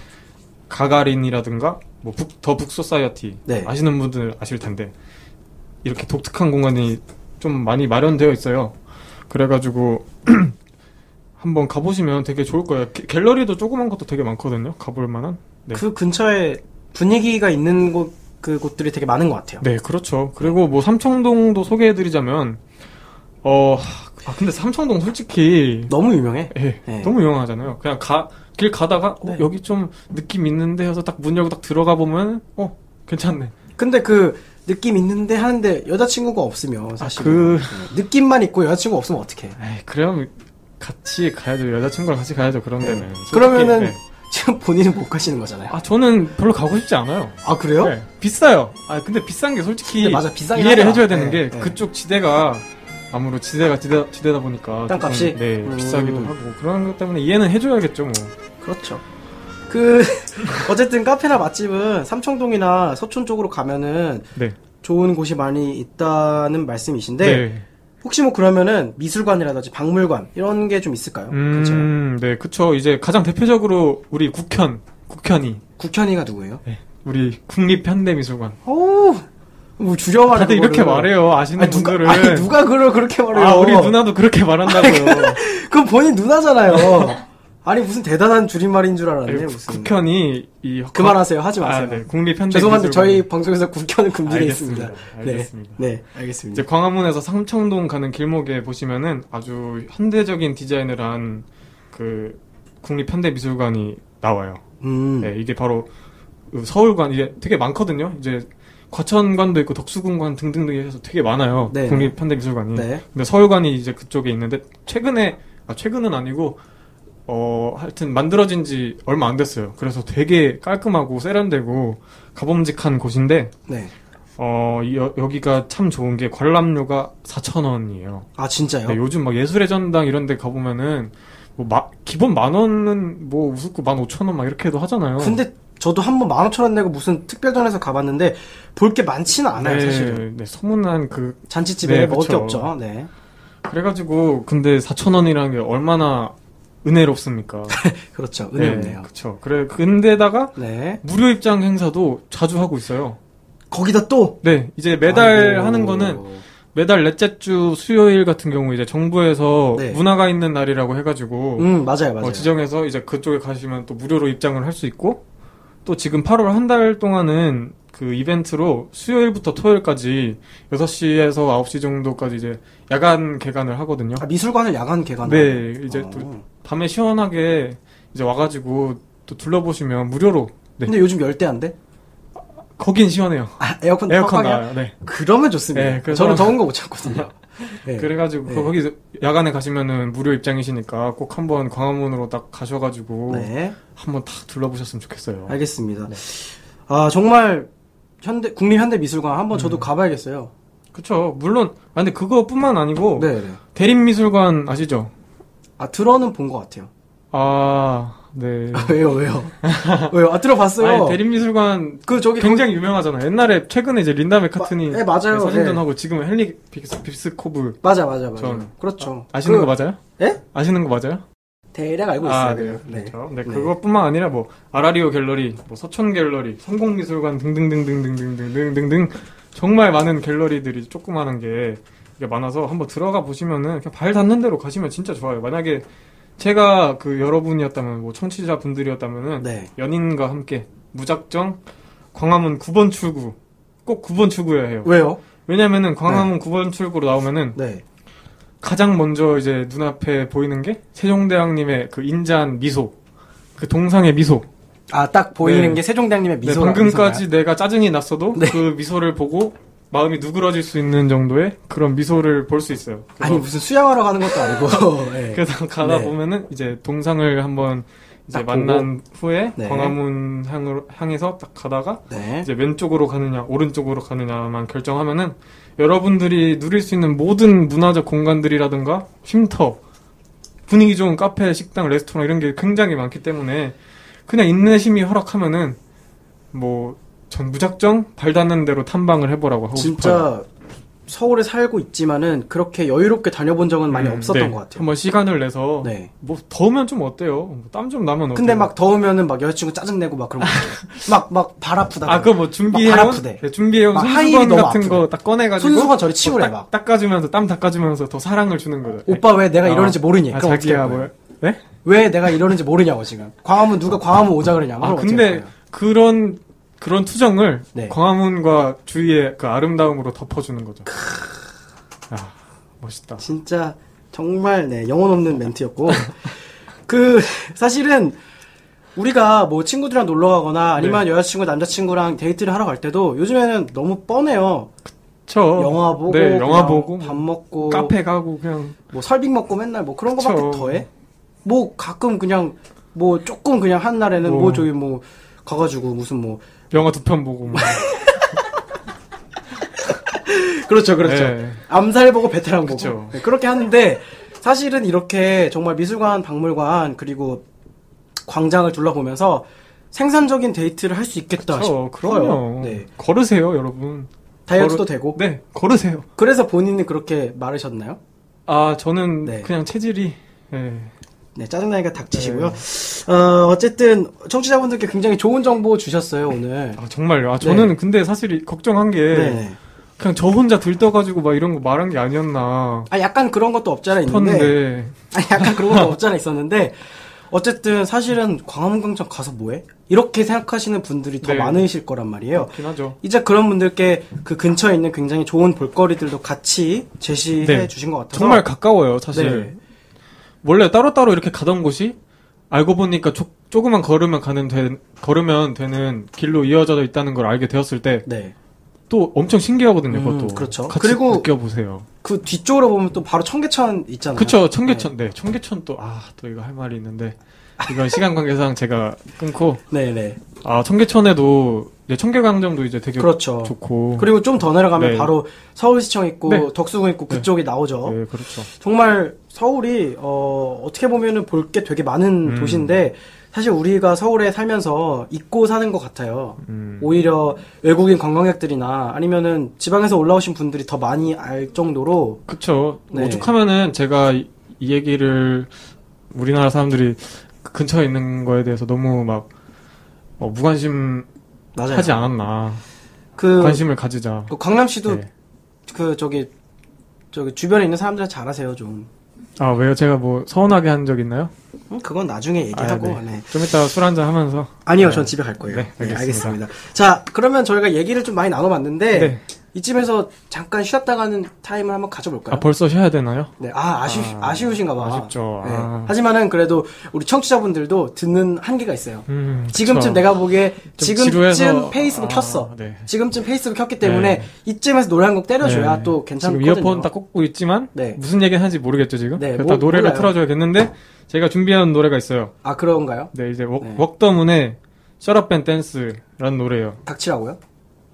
가가린이라든가 뭐더 북소사이어티 네. 아시는 분들 아실 텐데 이렇게 독특한 공간이 좀 많이 마련되어 있어요. 그래가지고 한번 가보시면 되게 좋을 거예요. 게- 갤러리도 조그만 것도 되게 많거든요. 가볼 만한. 네. 그 근처에 분위기가 있는 곳, 그 곳들이 되게 많은 것 같아요. 네, 그렇죠. 그리고 뭐 삼청동도 소개해드리자면 어, 아 근데 삼청동 솔직히 너무 유명해. 예, 네. 너무 유명하잖아요. 그냥 가, 길 가다가, 어, 네. 여기 좀 느낌 있는데 해서 딱 문 열고 딱 들어가 보면, 어, 괜찮네. 근데 그 느낌 있는데 하는데 여자친구가 없으면 사실 그- 네. 느낌만 있고 여자친구 없으면 어떡해. 에이, 그럼 같이 가야죠. 여자친구랑 같이 가야죠. 그런 데는. 솔직히, 네. 그러면은 네. 지금 본인은 못 가시는 거잖아요. 아, 저는 별로 가고 싶지 않아요. 아, 그래요? 네, 비싸요. 아, 근데 비싼 게 솔직히 근데 맞아, 비싸긴 이해를 하더라. 해줘야 되는 네, 게 네. 그쪽 지대가 아무로 지대가 지대, 지대다 보니까 땅값이? 네 음. 비싸기도 하고 그런 것 때문에 이해는 해줘야겠죠 뭐. 그렇죠. 그 어쨌든 카페나 맛집은 삼청동이나 서촌 쪽으로 가면은 네. 좋은 곳이 많이 있다는 말씀이신데 네. 혹시 뭐 그러면은 미술관이라든지 박물관 이런 게 좀 있을까요? 음, 네, 그쵸. 이제 가장 대표적으로 우리 국현, 국현이, 국현이가 누구예요? 네, 우리 국립현대미술관. 오, 뭐 줄여 말해. 다들 이렇게. 말해요. 아시는 아니, 누가, 분들은. 아니, 누가 그걸 그렇게 말해요? 아, 우리 누나도 그렇게 말한다고요. 그건 본인 누나잖아요. 아니 무슨 대단한 줄임말인 줄 알았네 아니, 무슨. 국현이 이 그만하세요. 하지 마세요. 아, 네, 국립 현대미술관. 죄송한데 저희 방송에서 국현은 알겠습니다. 있습니다. 알겠습니다. 네, 네, 알겠습니다. 이제 광화문에서 삼청동 가는 길목에 보시면은 아주 현대적인 디자인을 한 그 국립 현대 미술관이 나와요. 음, 네, 이게 바로 그 서울관 이게 되게 많거든요. 이제 과천관도 있고 덕수궁관 등등등 해서 되게 많아요. 네. 국립 현대 미술관이. 네. 근데 서울관이 이제 그쪽에 있는데 최근에 아 최근은 아니고 어 하여튼 만들어진 지 얼마 안 됐어요. 그래서 되게 깔끔하고 세련되고 가봄직한 곳인데 네. 어, 이- 여, 여기가 참 좋은 게 관람료가 4,000원이에요. 아 진짜요? 네, 요즘 막 예술의 전당 이런 데 가보면은 뭐 마- 기본 만 원은 뭐 우습고 만 오천 원 막 이렇게도 하잖아요. 근데 저도 한번 15,000원 내고 무슨 특별전에서 가봤는데 볼 게 많지는 않아요, 네, 사실은. 네, 소문난 그 잔치집에 네, 먹을 게 그쵸. 없죠. 네. 그래가지고 근데 4천 원이라는 게 얼마나 은혜롭습니까? 그렇죠. 은혜롭네요. 그렇죠. 그래 근데다가 네. 무료 입장 행사도 자주 하고 있어요. 거기다 또 네, 이제 매달 아이고. 하는 거는 매달 넷째 주 수요일 같은 경우 이제 정부에서 네. 문화가 있는 날이라고 해가지고 음, 맞아요, 맞아요. 어, 지정해서 이제 그쪽에 가시면 또 무료로 입장을 할 수 있고 또 지금 8월 한 달 동안은 그 이벤트로 수요일부터 토요일까지 6시에서 9시 정도까지 이제 야간 개관을 하거든요. 아, 미술관을 야간 개관. 네, 이제 어. 또 밤에 시원하게 이제 와가지고 또 둘러보시면 무료로 네. 근데 요즘 열대한데? 거긴 시원해요. 아, 에어컨 에어컨? 나와요. 네. 그러면 좋습니다. 네, 그래서- 저는 더운 거 못 참거든요. 네. 그래가지고 네. 거기 야간에 가시면은 무료 입장이시니까 꼭 한번 광화문으로 딱 가셔가지고 네. 한번 탁 둘러보셨으면 좋겠어요. 알겠습니다. 아, 정말 현대 국립 현대 미술관 한번 음. 저도 가봐야겠어요. 그쵸. 물론, 아, 근데 그거뿐만 아니고, 네, 네. 대림미술관 아시죠? 아, 들어는 본 것 같아요. 아, 네. 아, 왜요, 왜요? 왜요? 아, 들어봤어요. 아니, 대림미술관 그 저기 굉장히 유명하잖아요. 옛날에 최근에 이제 린다 맥카트니 마- 네, 맞아요. 사진전하고 지금 헨릭 빕스, 빕스코브 맞아, 맞아, 맞아. 전- 그렇죠. 아 시는 그- 거 맞아요? 예? 아시는 거 맞아요? 대략 알고 있어요. 아, 네. 그렇죠. 네, 그것뿐만 아니라 뭐 아라리오 갤러리, 뭐 서촌 갤러리, 성곡미술관 등등등등등등등등등 정말 많은 갤러리들이 조그마한 게이 게 많아서 한번 들어가 보시면은 그냥 발 닿는 대로 가시면 진짜 좋아요. 만약에 제가 그 여러분이었다면 뭐 청취자 분들이었다면은 네. 연인과 함께 무작정 광화문 9번 출구 꼭 9번 출구여야 해요. 왜요? 왜냐면은 광화문 9번 출구로 나오면은 네. 가장 먼저 이제 눈앞에 보이는 게 세종대왕님의 그 인자한 미소, 그 동상의 미소. 아, 딱 보이는 네. 게 세종대왕님의 네, 미소. 방금까지 내가 짜증이 났어도 네. 그 미소를 보고 마음이 누그러질 수 있는 정도의 그런 미소를 볼 수 있어요. 아니, 무슨 수영하러 가는 것도 아니고. 네. 그래서 가다 네. 보면은 이제 동상을 한번 이제 딱 만난 후에 네. 광화문 향으로 향해서 딱 가다가 네. 이제 왼쪽으로 가느냐 오른쪽으로 가느냐만 결정하면은 여러분들이 누릴 수 있는 모든 문화적 공간들이라든가 쉼터 분위기 좋은 카페 식당 레스토랑 이런 게 굉장히 많기 때문에 그냥 인내심이 허락하면은 뭐 전 무작정 발 닿는 대로 탐방을 해보라고 하고 싶어요. 진짜 서울에 살고 있지만은 그렇게 여유롭게 다녀본 적은 많이 음, 없었던 네. 것 같아요. 한번 시간을 내서 네. 뭐 더우면 좀 어때요? 땀 좀 나면 어때요? 근데 막 더우면은 막 여자친구 짜증 내고 막 그런 거. 막, 막 발 아프다. 아, 그거 뭐 준비해온, 발 아프대. 네, 준비해온 손수건 같은. 거 딱 꺼내가지고. 손수건 저리 치우래, 딱- 막. 닦아주면서, 땀 닦아주면서 더 사랑을 주는 거죠. 오빠 왜 내가 이러는지 어. 모르니? 아, 자기야? 뭐, 네? 왜 내가 이러는지 모르냐고 지금. 광화문 누가 광화문 오자 그러냐고. 아, 근데? 그런, 그런 투정을 네. 광화문과 주위의 그 아름다움으로 덮어주는 거죠. 아, 멋있다. 진짜 정말 네 영혼 없는 멘트였고 그 사실은 우리가 뭐 친구들이랑 놀러 가거나 아니면 네. 여자친구 남자친구랑 데이트를 하러 갈 때도 요즘에는 너무 뻔해요. 저 영화 보고 네, 영화 보고, 밥뭐 먹고 카페 가고, 그냥. 뭐 설빙 먹고 맨날 뭐 그런 그쵸. 거밖에 더해? 뭐 가끔 그냥 뭐 조금 그냥 한 날에는 뭐, 뭐. 저기 뭐 가가지고 무슨 뭐 영화 두 편 보고, 뭐. 그렇죠 그렇죠 네. 암살 보고 베테랑 보고. 네, 그렇게 하는데 사실은 이렇게 정말 미술관 박물관 그리고 광장을 둘러보면서 생산적인 데이트를 할 수 있겠다 싶어요. 그럼요. 네. 걸으세요, 여러분. 다이어트도 걸어- 되고 네, 걸으세요. 그래서 본인이 그렇게 말으셨나요? 아, 저는 네. 그냥 체질이, 예. 네, 짜증나니까 닥치시고요. 네. 어, 어쨌든 청취자분들께 굉장히 좋은 정보 주셨어요 오늘. 아, 정말요. 아, 저는 근데 사실 걱정한 게, 네. 그냥 저 혼자 들떠가지고 막 이런 거 말한 게 아니었나 아 약간 그런 것도 없잖아 있는데. 아니, 약간 그런 것도 없잖아 있었는데. 어쨌든 사실은 광화문 광장 가서 뭐해? 이렇게 생각하시는 분들이 더 네. 많으실 거란 말이에요. 그렇긴 하죠. 이제 그런 분들께 그 근처에 있는 굉장히 좋은 볼거리들도 같이 제시해 네. 주신 것 같아서 정말 가까워요, 사실. 네. 원래 따로따로 이렇게 가던 곳이, 알고 보니까 조, 조금만 걸으면 가는, 되, 걸으면 되는 길로 이어져 있다는 걸 알게 되었을 때, 네. 또 엄청 신기하거든요, 음, 그것도. 그렇죠. 같이 그리고 느껴보세요. 그 뒤쪽으로 보면 또 바로 청계천 있잖아요. 그쵸, 청계천. 네, 청계천 또, 아, 또 이거 할 말이 있는데, 이건 시간 관계상 제가 끊고, 네, 네. 아, 청계천에도 이제 청계광장도 이제 되게 그렇죠. 좋고. 그리고 좀 더 내려가면 네. 바로 서울시청 있고 네. 덕수궁 있고 그쪽이 나오죠. 네, 그렇죠. 정말 서울이 어, 어떻게 보면은 볼 게 되게 많은 음. 도시인데 사실 우리가 서울에 살면서 잊고 사는 것 같아요. 음. 오히려 외국인 관광객들이나 아니면은 지방에서 올라오신 분들이 더 많이 알 정도로 그쵸. 네. 오죽하면은 제가 이, 이 얘기를 우리나라 사람들이 그 근처에 있는 거에 대해서 너무 막 어, 무관심 맞아요. 하지 않았나. 그, 관심을 가지자. 그 강남시도 네. 그 저기 저기 주변에 있는 사람들한테 잘하세요 좀. 아, 왜요? 제가 뭐 서운하게 한 적 있나요? 음, 그건 나중에 얘기하고. 아, 네. 네. 좀 이따 술 한잔 하면서. 아니요, 네. 전 집에 갈 거예요. 네, 네, 알겠습니다. 알겠습니다. 자, 그러면 저희가 얘기를 좀 많이 나눠봤는데 네. 이쯤에서 잠깐 쉬었다 가는 타임을 한번 가져볼까요? 아, 벌써 쉬어야 되나요? 네, 아, 아쉬, 아, 아, 쉬우신가 봐. 아쉽죠. 네. 아. 하지만은 그래도 우리 청취자분들도 듣는 한계가 있어요. 음, 지금쯤. 내가 보기에 좀 지금쯤 지루해서- 페이스북 아, 켰어. 네. 지금쯤 페이스북 켰기 때문에 네. 이쯤에서 노래 한 곡 때려줘야 네. 또 지금 괜찮거든요. 이어폰 딱 꽂고 있지만 네. 무슨 얘기 하는지 모르겠죠 지금. 네, 뭐- 다 노래를 몰라요. 틀어줘야겠는데 제가 준비한 노래가 있어요. 아, 그런가요? 네 이제 웍, 네. 웍더문의 Up and Dance라는 노래예요. 닥치라고요?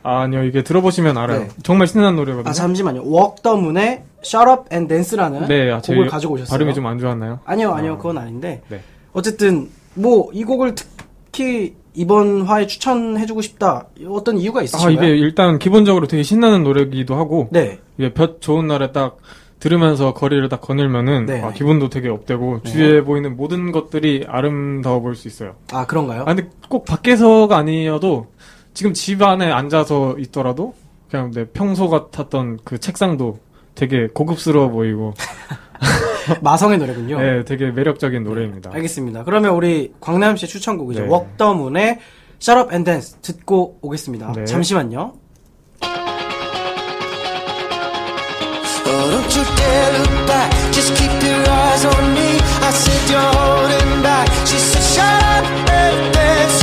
아, 아니요 이게 들어보시면 알아요. 네. 정말 신나는 노래거든요. 아, 잠시만요. Moon의 Shut Up and Dance라는 네, 아, 곡을 제 가지고 오셨어요. 발음이 좀 안 좋았나요? 아니요, 아니요, 그건 아닌데. 네. 어쨌든 뭐 이 곡을 특히 이번 화에 추천해주고 싶다. 어떤 이유가 아 있으신가요? 이게 일단 기본적으로 되게 신나는 노래기도 하고 네, 이게 볕 좋은 날에 딱 들으면서 거리를 딱 거닐면은 네. 아, 기분도 되게 업되고 주위에 보이는 모든 것들이 아름다워 보일 수 있어요. 아 그런가요? 아 근데 꼭 밖에서가 아니어도 지금 집 안에 앉아서 있더라도 그냥 내 평소 같았던 그 책상도 되게 고급스러워 보이고 마성의 노래군요. 네 되게 매력적인 노래입니다. 알겠습니다. 그러면 우리 광남 씨의 추천곡이죠. 네. Walk the Moon의 Shut Up and Dance 듣고 오겠습니다. 네. 잠시만요. Just keep your eyes on me. I said you're holding back. She said, shut up and dance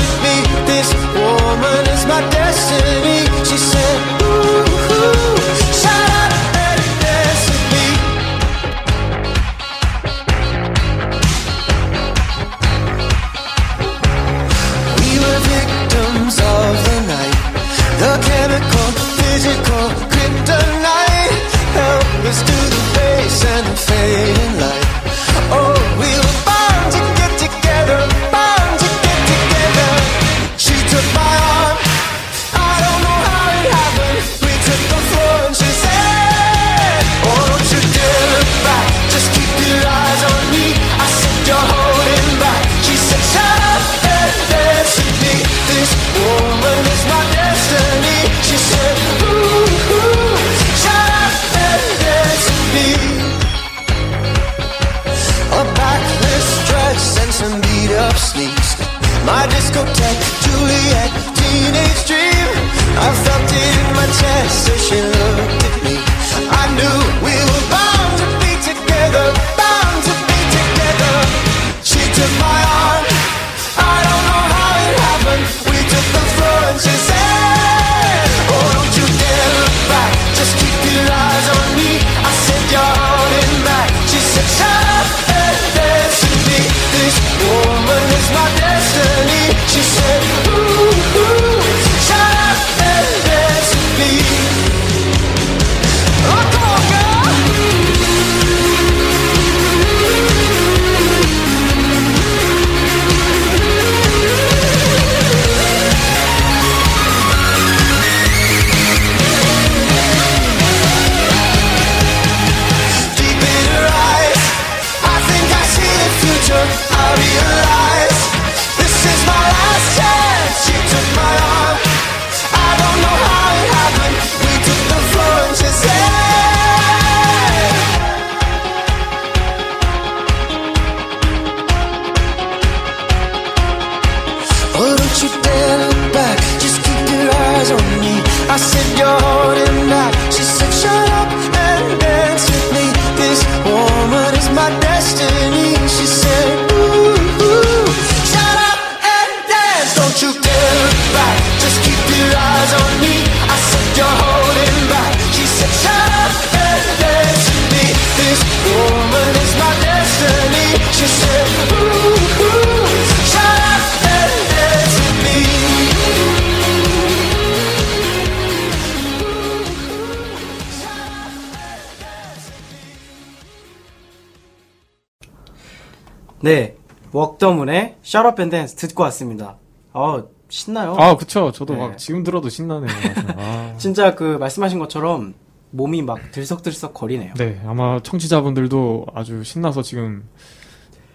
웍더문의 Shut Up and Dance 듣고 왔습니다. 어, 신나요. 아, 그쵸. 저도 네. 막 지금 들어도 신나네요. 아. 진짜 그 말씀하신 것처럼 몸이 막 들썩들썩 거리네요. 네, 아마 청취자분들도 아주 신나서 지금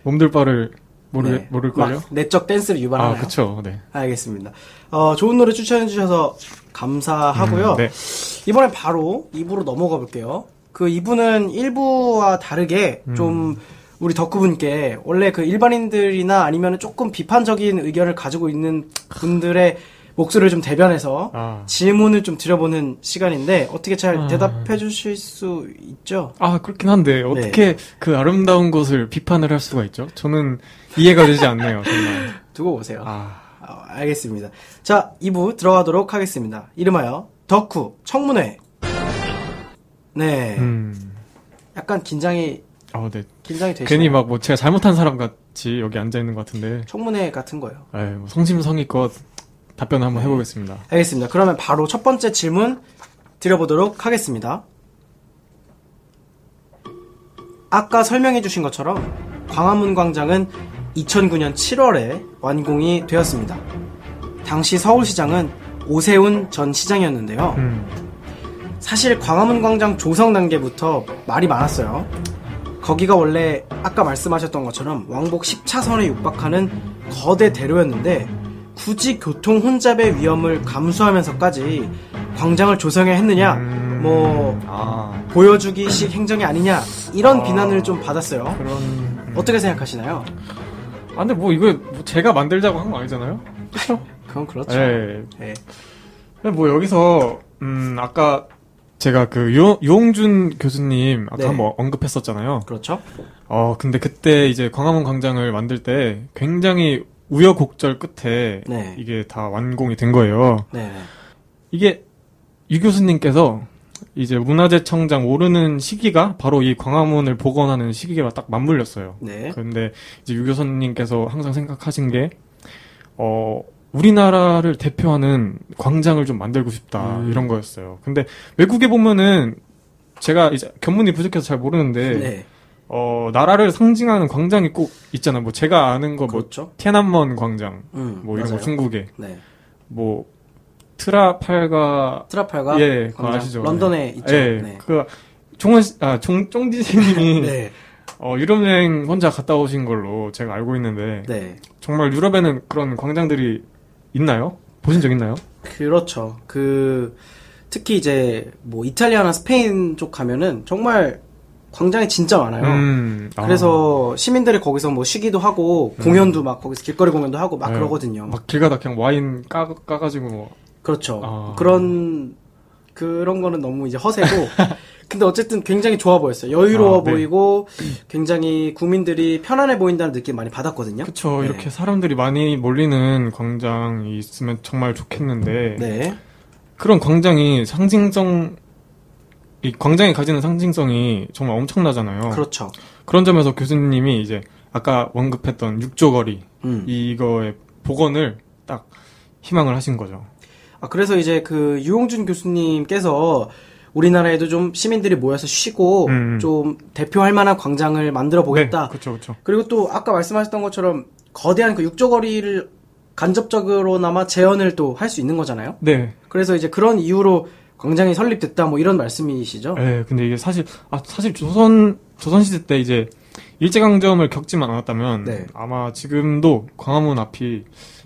몸들 바를 모르, 네. 모를걸요? 막 내적 댄스를 유발하나요? 아, 그쵸. 네. 알겠습니다. 어, 좋은 노래 추천해 주셔서 감사하고요. 음, 네. 이번엔 바로 2부로 넘어가 볼게요. 그 2부는 1부와 다르게 음. 좀 우리 덕후분께 원래 그 일반인들이나 아니면 조금 비판적인 의견을 가지고 있는 분들의 목소리를 좀 대변해서 아. 질문을 좀 드려보는 시간인데 어떻게 잘 아. 대답해 주실 수 있죠? 아, 그렇긴 한데, 네. 어떻게 그 아름다운 것을 비판을 할 수가 있죠? 저는 이해가 되지 않네요, 정말. 두고 보세요. 아, 어, 알겠습니다. 자, 2부 들어가도록 하겠습니다. 이름하여 덕후 청문회. 네. 음. 약간 긴장이 아, 네. 긴장이 되시나요? 괜히 막 뭐 제가 잘못한 사람 같이 여기 앉아 있는 것 같은데, 청문회 같은 거요. 에이, 뭐 성심성의껏 답변을 한번 해보겠습니다. 알겠습니다. 그러면 바로 첫 번째 질문 드려보도록 하겠습니다. 아까 설명해 주신 것처럼 광화문 광장은 2009년 7월에 완공이 되었습니다. 당시 서울시장은 오세훈 전 시장이었는데요. 음. 사실 광화문 광장 조성 단계부터 말이 많았어요. 거기가 원래 아까 말씀하셨던 것처럼 왕복 10차선에 육박하는 거대 대로였는데 굳이 교통 혼잡의 위험을 감수하면서까지 광장을 조성해야 했느냐, 음. 뭐 아, 보여주기식 행정이 아니냐 이런 아. 비난을 좀 받았어요. 그런. 음. 어떻게 생각하시나요? 아, 근데 뭐 이거 뭐 제가 만들자고 한 거 아니잖아요? 그쵸? 그건 그렇죠. 예. 예. 근데 뭐 여기서, 음, 아까 제가 그 유, 유홍준 교수님 아까 네. 한번 언급했었잖아요. 그렇죠. 어, 근데 그때 이제 광화문 광장을 만들 때 굉장히 우여곡절 끝에 네. 이게 다 완공이 된 거예요. 네. 이게 유 교수님께서 이제 문화재청장 오르는 시기가 바로 이 광화문을 복원하는 시기가 딱 맞물렸어요. 네. 그런데 이제 유 교수님께서 항상 생각하신 게, 어, 우리나라를 대표하는 광장을 좀 만들고 싶다, 음. 이런 거였어요. 근데 외국에 보면은 제가 이제 견문이 부족해서 잘 모르는데, 네. 어, 나라를 상징하는 광장이 꼭 있잖아요. 뭐 제가 아는 거 뭐, 그렇죠. 티안안먼 광장, 음, 뭐 이런 맞아요. 거 중국에, 네. 뭐, 트라팔가, 트라팔가 예, 그거 광장. 아시죠? 런던에 네. 있죠. 예, 네. 그, 종원, 씨- 아, 종, 쫑지생님이, 네. 어, 유럽 여행 혼자 갔다 오신 걸로 제가 알고 있는데, 네. 정말 유럽에는 그런 광장들이 있나요? 보신 적 있나요? 그렇죠. 그 특히 이제 뭐 이탈리아나 스페인 쪽 가면은 정말 광장이 진짜 많아요. 음, 아. 그래서 시민들이 거기서 뭐 쉬기도 하고 공연도 막 거기서 길거리 공연도 하고 막 네. 그러거든요. 막 길 가다 그냥 와인 까, 까가지고 뭐, 그렇죠. 아. 그런 그런 거는 너무 이제 허세고. 근데 어쨌든 굉장히 좋아 보였어요. 여유로워 아, 네. 보이고 굉장히 국민들이 편안해 보인다는 느낌 많이 받았거든요. 그쵸. 네. 이렇게 사람들이 많이 몰리는 광장이 있으면 정말 좋겠는데, 네. 그런 광장이 상징성, 이 광장이 가지는 상징성이 정말 엄청나잖아요. 그렇죠. 그런 점에서 교수님이 이제 아까 언급했던 육조 거리, 음. 이거의 복원을 딱 희망을 하신 거죠. 아, 그래서 이제 그 유홍준 교수님께서 우리나라에도 좀 시민들이 모여서 쉬고 음. 좀 대표할 만한 광장을 만들어 보겠다. 네, 그쵸, 그쵸. 그리고 또 아까 말씀하셨던 것처럼 거대한 그 육조 거리를 간접적으로나마 재현을 또 할 수 있는 거잖아요. 네. 그래서 이제 그런 이유로 광장이 설립됐다 뭐 이런 말씀이시죠? 네, 근데 이게 사실, 아, 사실 조선, 조선 시대 때 이제 일제 강점을 겪지만 않았다면 네. 아마 지금도 광화문 앞이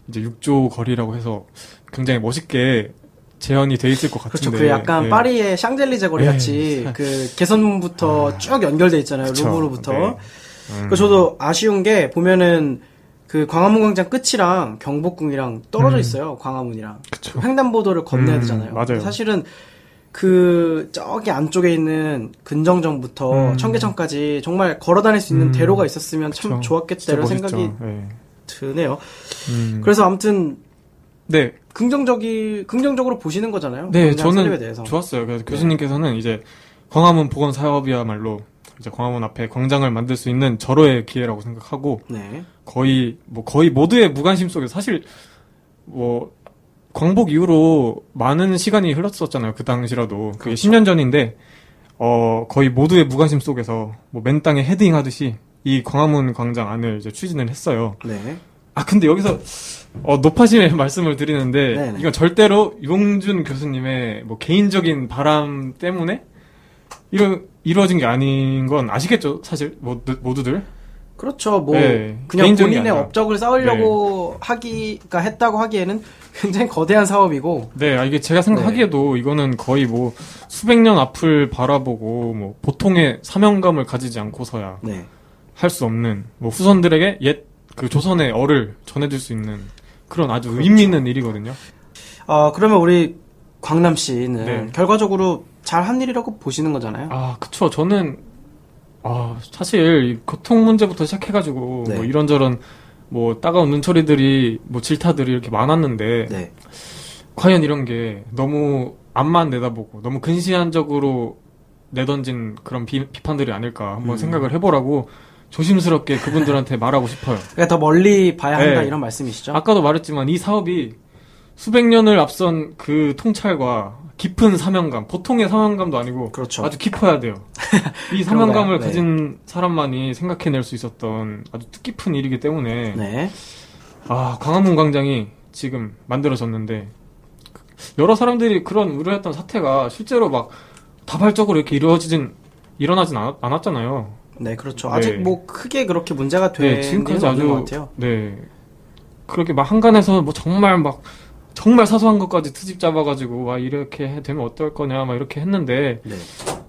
이제 육조 거리라고 해서 굉장히 멋있게 재현이 돼 있을 것 그렇죠. 같은데. 그 약간 네. 파리의 샹젤리제 거리 네. 같이 그 개선문부터 쭉 연결돼 있잖아요. 그쵸. 루브르부터. 네. 음. 그 저도 아쉬운 게 보면은 그 광화문 광장 끝이랑 경복궁이랑 떨어져 음. 있어요. 광화문이랑. 그쵸. 횡단보도를 건너야 음, 되잖아요. 맞아요. 사실은 그 저기 안쪽에 있는 근정정부터 음. 청계천까지 정말 걸어 다닐 수 있는 음. 대로가 있었으면 참 그쵸. 좋았겠다 진짜 이런 멋있죠. 생각이 네. 드네요. 음. 그래서 아무튼 네, 긍정적이 긍정적으로 보시는 거잖아요. 네, 저는. 좋았어요. 그래서 교수님께서는 이제 광화문 복원 사업이야말로 이제 광화문 앞에 광장을 만들 수 있는 절호의 기회라고 생각하고 네. 거의 뭐 거의 모두의 무관심 속에 사실 뭐 광복 이후로 많은 시간이 흘렀었잖아요. 그 당시라도 그게 10년 전인데 어 거의 모두의 무관심 속에서 뭐 맨 땅에 헤딩 하듯이 이 광화문 광장 안을 이제 추진을 했어요. 네. 아 근데 여기서 어, 높아심의 말씀을 드리는데 네네. 이건 절대로 용준 교수님의 뭐 개인적인 바람 때문에 이루, 이루어진 게 아닌 건 아시겠죠 사실 모두, 모두들 그렇죠. 뭐 네, 그냥 본인의 아니라. 업적을 쌓으려고 하기가 했다고 하기에는 굉장히 거대한 사업이고 네, 아, 이게 제가 생각하기에도 이거는 거의 뭐 수백 년 앞을 바라보고 뭐 보통의 사명감을 가지지 않고서야 네. 할수 없는 뭐 후손들에게 옛 그 조선의 어를 전해줄 수 있는 그런 아주 의미 있는 일이거든요. 어, 그러면 우리 광남 씨는 네. 결과적으로 잘 한 일이라고 보시는 거잖아요. 아, 그쵸. 저는, 아, 사실, 이 교통 문제부터 시작해가지고, 네. 뭐 이런저런, 뭐, 따가운 눈초리들이, 뭐, 질타들이 이렇게 많았는데, 네. 과연 이런 게 너무 앞만 내다보고, 너무 근시안적으로 내던진 그런 비, 비판들이 아닐까 한번 음. 생각을 해보라고 조심스럽게 그분들한테 말하고 싶어요. 그러니까 더 멀리 봐야 한다 네. 이런 말씀이시죠? 아까도 말했지만 이 사업이 수백 년을 앞선 그 통찰과 깊은 사명감, 보통의 사명감도 아니고 그렇죠. 아주 깊어야 돼요. 이 사명감을? 네. 가진 사람만이 생각해낼 수 있었던 아주 뜻깊은 일이기 때문에 네. 아 광화문 광장이 지금 만들어졌는데 여러 사람들이 그런 우려했던 사태가 실제로 막 다발적으로 이렇게 이루어지진 일어나진 않, 않았잖아요. 네, 그렇죠. 네. 아직 뭐 크게 그렇게 문제가 되는 네, 지금까지 아주 같아요. 네 그렇게 막 한간에서 뭐 정말 막 정말 사소한 것까지 트집 잡아가지고 와 이렇게 되면 어떨 거냐 막 이렇게 했는데 네.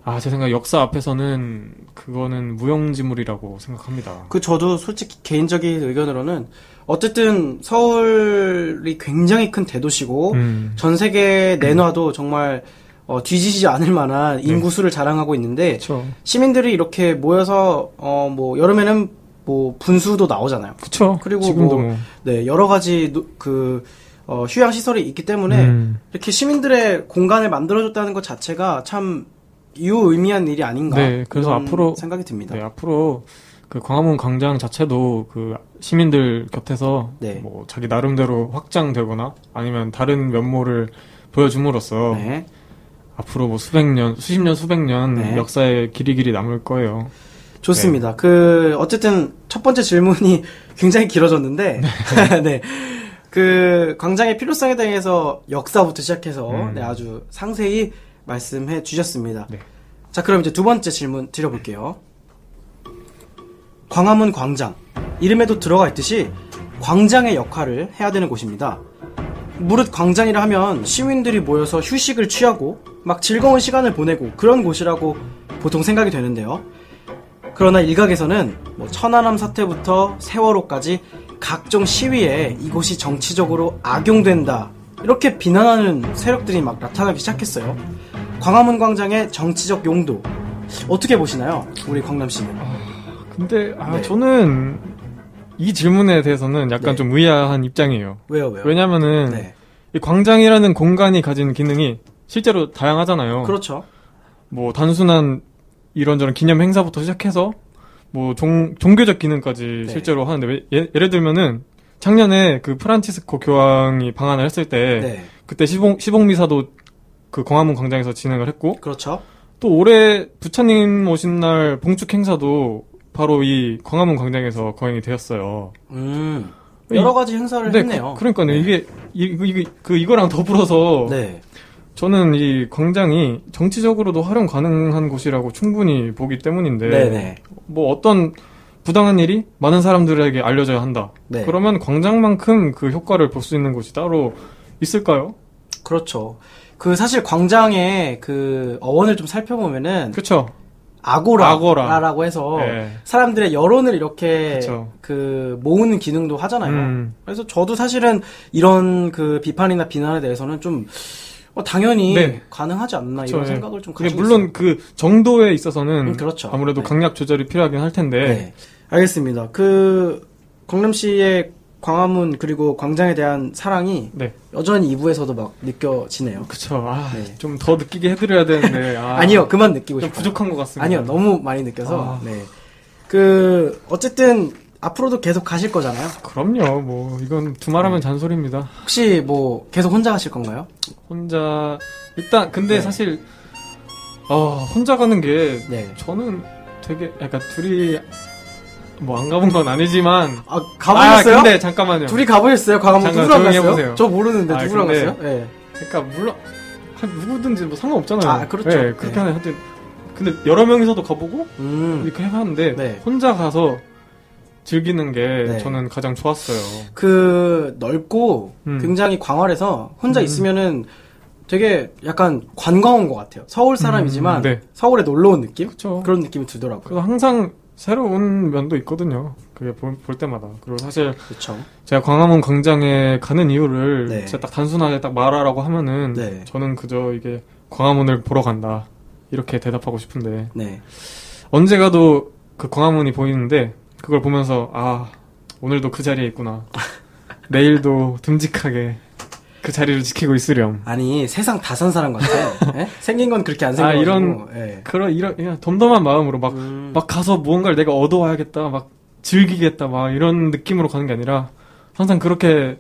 아제 생각 역사 앞에서는 그거는 무용지물이라고 생각합니다. 그 저도 솔직히 개인적인 의견으로는 어쨌든 서울이 굉장히 큰 대도시고 음, 전 세계에 내놔도 정말 어, 뒤지지 않을 만한 인구수를 자랑하고 있는데 그렇죠. 시민들이 이렇게 모여서 어 뭐 여름에는 뭐 분수도 나오잖아요. 그쵸. 그리고 지금도 뭐, 뭐. 네 여러 가지 노- 그 어, 휴양 시설이 있기 때문에 음. 이렇게 시민들의 공간을 만들어줬다는 것 자체가 참 유의미한 일이 아닌가. 네, 그래서 앞으로- 생각이 듭니다. 네, 앞으로 그 광화문 광장 자체도 그 시민들 곁에서 네. 뭐 자기 나름대로 확장되거나 아니면 다른 면모를 보여줌으로써 네. 앞으로 뭐 수백 년, 수십 년, 수백 년 네. 역사에 길이 길이 남을 거예요. 좋습니다. 그 어쨌든 첫 번째 질문이 굉장히 길어졌는데 네. 그 광장의 필요성에 대해서 역사부터 시작해서 음. 네, 아주 상세히 말씀해 주셨습니다. 네. 자, 그럼 이제 두 번째 질문 드려볼게요. 광화문 광장. 이름에도 들어가 있듯이 광장의 역할을 해야 되는 곳입니다. 무릇 광장이라 하면 시민들이 모여서 휴식을 취하고 막 즐거운 시간을 보내고 그런 곳이라고 보통 생각이 되는데요. 그러나 일각에서는 뭐 천안함 사태부터 세월호까지 각종 시위에 이곳이 정치적으로 악용된다 이렇게 비난하는 세력들이 막 나타나기 시작했어요. 광화문 광장의 정치적 용도 어떻게 보시나요, 우리 광남 씨는? 근데 아 네. 저는 이 질문에 대해서는 약간 네. 좀 의아한 입장이에요. 왜요, 왜요? 왜냐면은 네, 이 광장이라는 공간이 가진 기능이 실제로 다양하잖아요. 그렇죠. 뭐 단순한 이런저런 기념 행사부터 시작해서 뭐 종, 종교적 기능까지 네. 실제로 하는데 왜- 예, 예를 들면은 작년에 그 프란치스코 교황이 방한을 했을 때 네, 그때 시봉 시봉 미사도 그 광화문 광장에서 진행을 했고 그렇죠. 또 올해 부처님 오신 날 봉축 행사도 바로 이 광화문 광장에서 거행이 되었어요. 음, 이- 여러 가지 행사를 네, 했네요. 그, 러니까요 네. 이게 이, 이, 그 이거랑 더불어서 네, 저는 이 광장이 정치적으로도 활용 가능한 곳이라고 충분히 보기 때문인데 네, 네. 뭐 어떤 부당한 일이 많은 사람들에게 알려져야 한다. 네. 그러면 광장만큼 그 효과를 볼 수 있는 곳이 따로 있을까요? 그렇죠. 그 사실 광장의 그 어원을 좀 살펴보면은 그렇죠. 아고라라고 아고라. 해서 네. 사람들의 여론을 이렇게 그쵸. 그 모으는 기능도 하잖아요. 음. 그래서 저도 사실은 이런 그 비판이나 비난에 대해서는 좀 어, 당연히 네. 가능하지 않나 그쵸, 이런 예. 생각을 좀 가지고 물론 그 정도에 있어서는 음, 그렇죠. 아무래도 네. 강약 조절이 필요하긴 할 텐데 있어요. 네. 알겠습니다. 그 광남 씨의 광화문 그리고 광장에 대한 사랑이 네. 여전히 2부에서도 막 느껴지네요. 그쵸. 아, 네. 좀 더 느끼게 해드려야 되는데 아, 아, 니요 그만 느끼고 좀 싶어요. 부족한 것 같습니다. 아니요, 너무 많이 느껴서. 아. 네. 그 어쨌든 앞으로도 계속 가실 거잖아요. 그럼요. 뭐 이건 두말하면 잔소리입니다. 혹시 뭐 계속 혼자 가실 건가요? 혼자 일단 근데 네. 사실 어 혼자 가는 게 네. 저는 되게 약간 둘이 뭐 안 가본 건 아니지만 아, 가보셨어요? 아, 근데 잠깐만요. 둘이 가보셨어요? 잠깐 누구랑 갔어요? 해보세요. 저 모르는데 아, 누구랑 근데- 갔어요? 예. 그러니까 물론 한 누구든지 뭐 상관없잖아요. 아, 그렇죠. 네, 그렇게 네. 하는 하여튼 근데 여러 명이서도 가보고 음. 이렇게 해봤는데 네. 혼자 가서 즐기는 게 네. 저는 가장 좋았어요. 그 넓고 음. 굉장히 광활해서 혼자 음. 있으면은 되게 약간 관광 온 것 같아요. 서울 사람이지만 음, 네. 서울에 놀러 온 느낌? 그렇죠. 그런 느낌이 들더라고요. 항상 새로운 면도 있거든요. 그게 볼, 볼 때마다. 그리고 사실 그렇죠. 제가 광화문 광장에 가는 이유를 네. 진짜 딱 단순하게 딱 말하라고 하면은 네. 저는 그저 이게 광화문을 보러 간다. 이렇게 대답하고 싶은데 네. 언제 가도 그 광화문이 보이는데 그걸 보면서 아 오늘도 그 자리에 있구나. 내일도 듬직하게 그 자리를 지키고 있으렴. 아니 세상 다 산 사람 같아. 예? 생긴 건 그렇게 안 아, 생겨가지고. 이런- 예. 그런 이런 그냥 덤덤한 마음으로 막막 음. 가서 무언가를 내가 얻어와야겠다, 막 즐기겠다, 막 이런 느낌으로 가는 게 아니라 항상 그렇게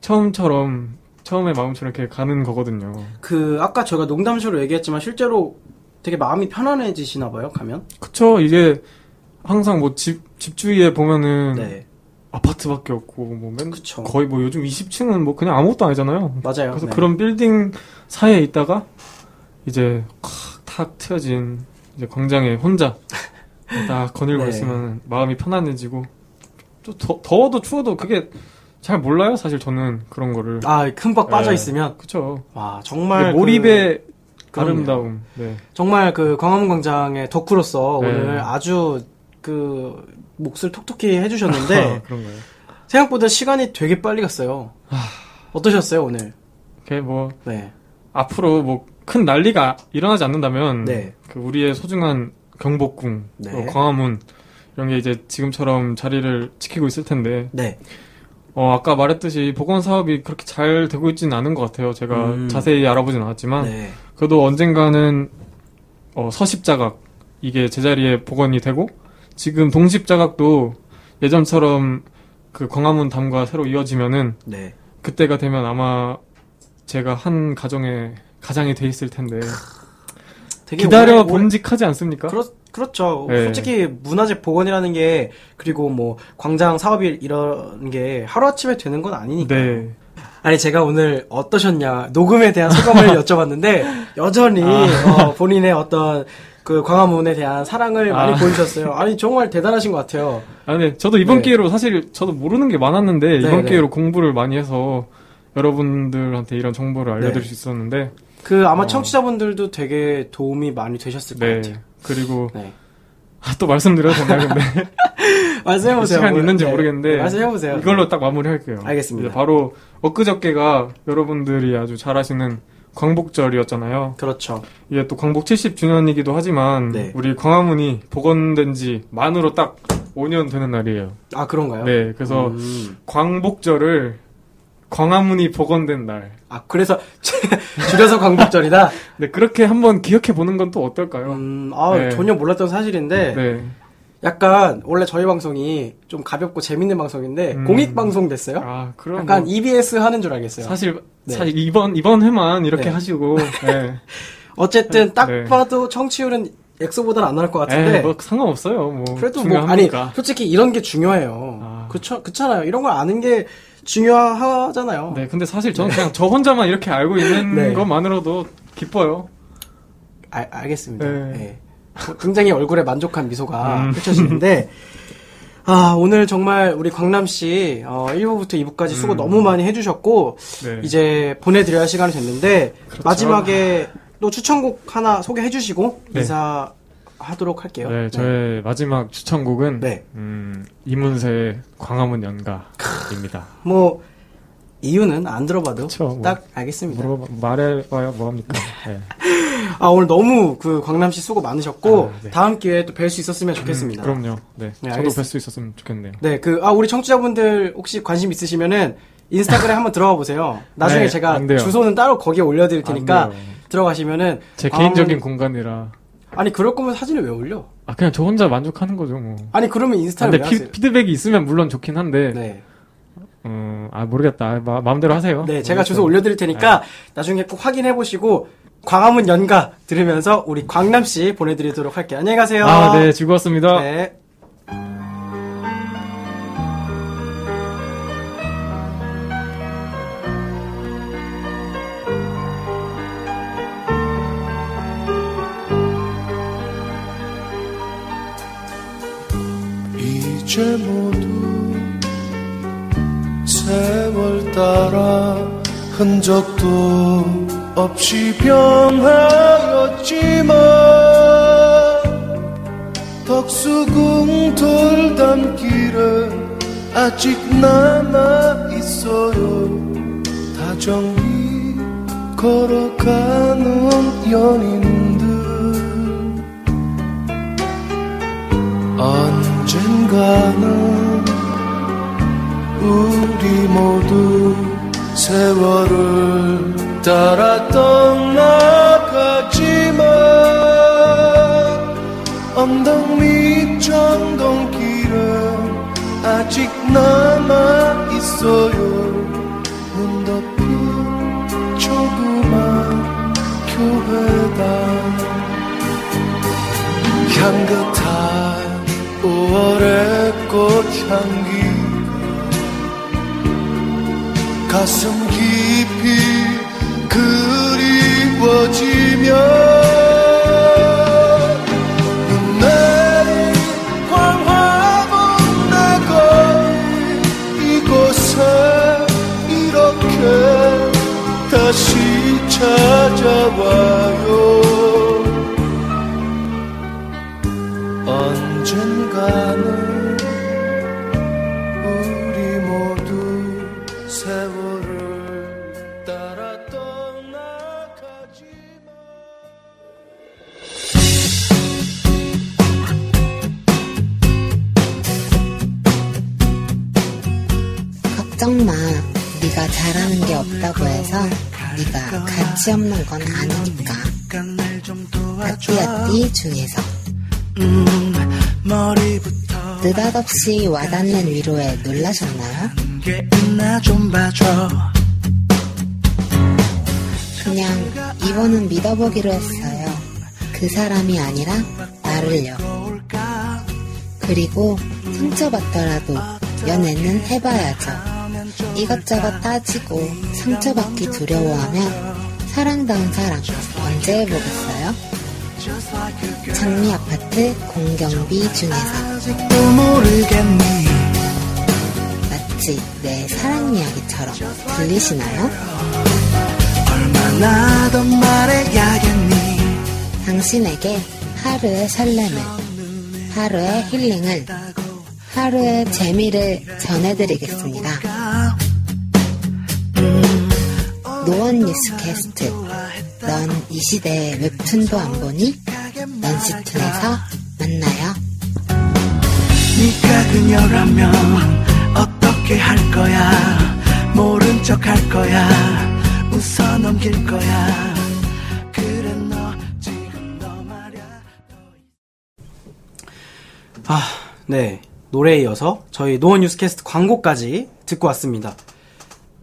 처음처럼 처음의 마음처럼 이렇게 가는 거거든요. 그 아까 저희가 농담식으로 얘기했지만 실제로 되게 마음이 편안해지시나 봐요. 가면. 그쵸? 이게 항상 뭐 집 집 주위에 보면은 네. 아파트밖에 없고 뭐 맨, 그쵸. 거의 뭐 요즘 20층은 뭐 그냥 아무것도 아니잖아요. 맞아요. 그래서 네. 그런 빌딩 사이에 있다가 이제 콱, 탁 트여진 이제 광장에 혼자 딱 거닐고 네. 있으면 마음이 편안해지고 또 더, 더워도 추워도 그게 잘 몰라요 사실 저는 그런 거를 아, 흠뻑 빠져 네. 있으면 그쵸 와, 정말 몰입의 그럼요. 아름다움 네. 정말 그 광화문 광장의 덕후로서 네. 오늘 아주 그 몫을 톡톡히 해주셨는데 그런 거예요 생각보다 시간이 되게 빨리 갔어요. 어떠셨어요 오늘? 그게 뭐 네, 앞으로 뭐 큰 난리가 일어나지 않는다면 네. 그 우리의 소중한 경복궁 네. 또 광화문 이런 게 이제 지금처럼 자리를 지키고 있을 텐데 네, 어, 아까 말했듯이 보건 사업이 그렇게 잘 되고 있지는 않은 것 같아요. 제가 음. 자세히 알아보진 않았지만 네, 그래도 언젠가는 어, 서십 자각 이게 제자리에 복원이 되고 지금 동십 자각도 예전처럼 그 광화문 담과 새로 이어지면은 네. 그때가 되면 아마 제가 한 가정에 가장이 돼 있을 텐데 되게 기다려 오래- 본직하지 않습니까? 그렇, 그렇죠. 네. 솔직히 문화재 복원이라는 게 그리고 뭐 광장 사업이 이런 게 하루아침에 되는 건 아니니까. 네. 아니 제가 오늘 어떠셨냐 녹음에 대한 소감을 여쭤봤는데 여전히 아. 어, 본인의 어떤 그 광화문에 대한 사랑을 많이 아. 보여주셨어요. 아니 정말 대단하신 것 같아요. 아, 네. 저도 이번 네. 기회로 사실 저도 모르는 게 많았는데 네, 이번 네. 기회로 공부를 많이 해서 여러분들한테 이런 정보를 알려드릴 네. 수 있었는데 그 아마 어. 청취자분들도 되게 도움이 많이 되셨을 것 네. 같아요. 그리고 네. 아, 또 말씀드려도 되나요? 근데 말씀해보세요. 시간 뭐, 있는지 네. 모르겠는데 네, 말씀해보세요. 이걸로 딱 마무리할게요. 알겠습니다. 바로 엊그저께가 여러분들이 아주 잘 아시는 광복절이었잖아요. 그렇죠. 이게 또 광복 70주년이기도 하지만 네. 우리 광화문이 복원된 지 만으로 딱 5년 되는 날이에요. 아 그런가요? 네, 그래서 음. 광복절을 광화문이 복원된 날. 아 그래서 줄여서 광복절이다. 네, 그렇게 한번 기억해 보는 건 또 어떨까요? 음, 아 네. 전혀 몰랐던 사실인데 네. 약간 원래 저희 방송이 좀 가볍고 재밌는 방송인데 음. 공익 방송 됐어요. 아, 그럼 약간 뭐 EBS 하는 줄 알겠어요. 사실 네. 사실 이번 이번 회만 이렇게 네. 하시고 네. 어쨌든 딱 네. 봐도 청취율은 엑소보다는 안 나올 것 같은데 에이, 뭐 상관없어요. 뭐 그래도 뭐 아니 중요합니까? 솔직히 이런 게 중요해요. 아. 그쵸 그렇잖아요. 이런 걸 아는 게 중요하잖아요. 네, 근데 사실 저는 그냥 저 혼자만 이렇게 알고 있는 네. 것만으로도 기뻐요. 알, 알겠습니다. 네. 네. 굉장히 얼굴에 만족한 미소가 음. 펼쳐지는데, 아, 오늘 정말 우리 광남 씨, 어, 1부부터 2부까지 수고 음. 너무 많이 해주셨고, 네. 이제 보내드려야 할 시간이 됐는데, 그렇죠. 마지막에 또 추천곡 하나 소개해주시고, 네. 인사하도록 할게요. 네, 저의 마지막 추천곡은 네. 음, 이문세의 광화문 연가입니다. 뭐, 이유는 안 들어봐도 그쵸, 뭐. 딱 알겠습니다. 물어 말해봐야 뭐합니까? 네. 아, 오늘 너무 그 광남 씨 수고 많으셨고, 아, 네. 다음 기회에 또 뵐 수 있었으면 좋겠습니다. 음, 그럼요. 네, 네, 저도. 뵐 수 있었으면 좋겠네요. 네, 그, 아, 우리 청취자분들 혹시 관심 있으시면은 인스타그램 한번 들어가 보세요. 나중에 네, 제가. 주소는 따로 거기에 올려드릴 안 테니까. 들어가시면은. 제 아, 개인적인 공간이라 아니, 그럴 거면 사진을 왜 올려? 아 그냥 저 혼자 만족하는 거죠 뭐. 아니, 그러면 아, 인스타를 근데 왜 피? 피드백이 있으면 물론 좋긴 한데 네. 음, 아 모르겠다. 마, 음대로 하세요. 네, 제가 모르겠어요. 주소 올려드릴 테니까 네. 나중에 꼭 확인해 보시고 광화문 연가 들으면서 우리 광남 씨 보내드리도록 할게요. 안녕히 가세요. 아, 네, 즐거웠습니다. 네. 이제 못 세월 따라 흔적도 없이 변하였지만 덕수궁 돌담길에 아직 남아 있어요. 다정히 걸어가는 연인들. 언젠가는 우리 모두 세월을 따라 떠나가지만 언덕 밑 정동길은 아직 남아 있어요. 눈 덮인 조그만 교회당 향긋한 5월의 꽃향기 가슴 깊이 그리워지며 가치 없는 건 아니니까. 아띠아띠 머리부터 느닷없이 와닿는 위로에 놀라셨나요? 그냥 이번은 믿어보기로 했어요. 그 사람이 아니라 나를요. 그리고 상처받더라도 연애는 해봐야죠. 이것저것 따지고 상처받기 두려워하면 사랑다운 사랑 언제 해보겠어요? 장미 아파트 공경비 중에서 마치 내 사랑 이야기처럼 들리시나요? 당신에게 하루의 설렘을, 하루의 힐링을, 하루의 재미를 전해드리겠습니다. 노원 뉴스캐스트. 넌 이 시대의 웹툰도 안 보니? 넌시툰에서 만나요. 네가 그녀라면 어떻게 할 거야 모른 척 할 거야 웃어 넘길 거야 그래 너 지금 너 말야 아, 네. 노래에 이어서 저희 노원 뉴스캐스트 광고까지 듣고 왔습니다.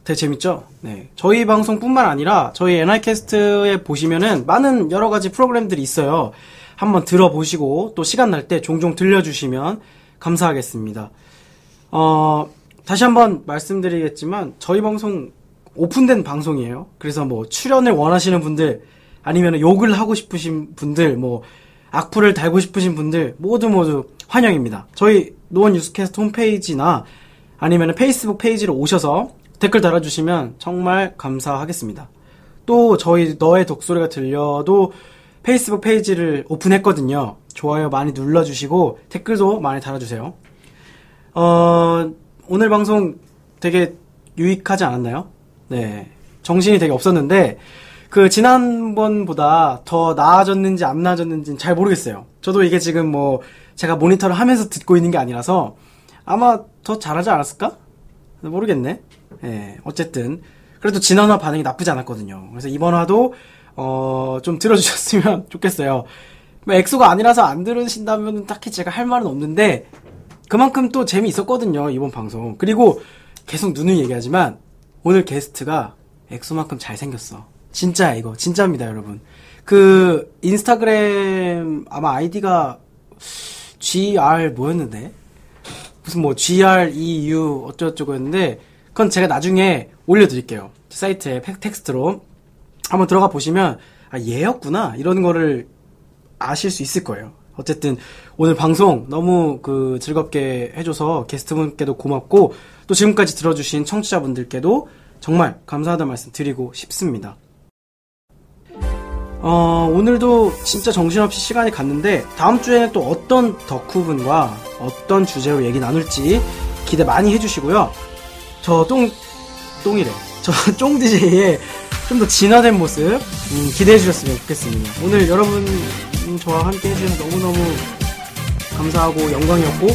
되게 재밌죠? 네. 저희 방송뿐만 아니라 저희 NI캐스트에 보시면은 많은 여러 가지 프로그램들이 있어요. 한번 들어보시고 또 시간 날 때 종종 들려주시면 감사하겠습니다. 어, 다시 한번 말씀드리겠지만 저희 방송 오픈된 방송이에요. 그래서 뭐 출연을 원하시는 분들 아니면 욕을 하고 싶으신 분들 뭐 악플을 달고 싶으신 분들 모두 모두 환영입니다. 저희 노원 뉴스캐스트 홈페이지나 아니면 페이스북 페이지로 오셔서 댓글 달아주시면 정말 감사하겠습니다. 또 저희 너의 덕소리가 들려도 페이스북 페이지를 오픈했거든요. 좋아요 많이 눌러주시고 댓글도 많이 달아주세요. 어, 오늘 방송 되게 유익하지 않았나요? 네. 정신이 되게 없었는데, 그, 지난번보다 더 나아졌는지 안 나아졌는지는 잘 모르겠어요. 저도 이게 지금 뭐, 제가 모니터를 하면서 듣고 있는 게 아니라서, 아마 더 잘하지 않았을까? 모르겠네. 예, 어쨌든. 그래도 지난화 반응이 나쁘지 않았거든요. 그래서 이번 화도, 어, 좀 들어주셨으면 좋겠어요. 뭐 엑소가 아니라서 안 들으신다면 딱히 제가 할 말은 없는데, 그만큼 또 재미 있었거든요, 이번 방송. 그리고 계속 누누이 얘기하지만, 오늘 게스트가 엑소만큼 잘 생겼어. 진짜야, 이거. 진짜입니다, 여러분. 그, 인스타그램, 아마 아이디가 GR 뭐였는데? 무슨 뭐 GREU 어쩌고저쩌고였는데, 그건 제가 나중에 올려드릴게요. 사이트에 팩- 텍스트로. 한번 들어가 보시면, 아, 얘였구나. 이런 거를 아실 수 있을 거예요. 어쨌든 오늘 방송 너무 그 즐겁게 해줘서 게스트분께도 고맙고 또 지금까지 들어주신 청취자분들께도 정말 감사하다는 말씀 드리고 싶습니다. 어, 오늘도 진짜 정신없이 시간이 갔는데 다음 주에는 또 어떤 덕후분과 어떤 주제로 얘기 나눌지 기대 많이 해주시고요. 저 똥, 똥이래. 저 쫑DJ의 좀 더 진화된 모습 음, 기대해 주셨으면 좋겠습니다. 오늘 여러분 음, 저와 함께 해주셔서 너무너무 감사하고 영광이었고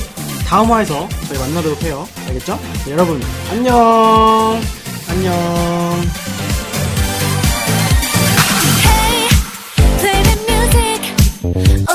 다음 화에서 저희 만나도록 해요. 알겠죠? 네, 여러분 안녕 안녕 music.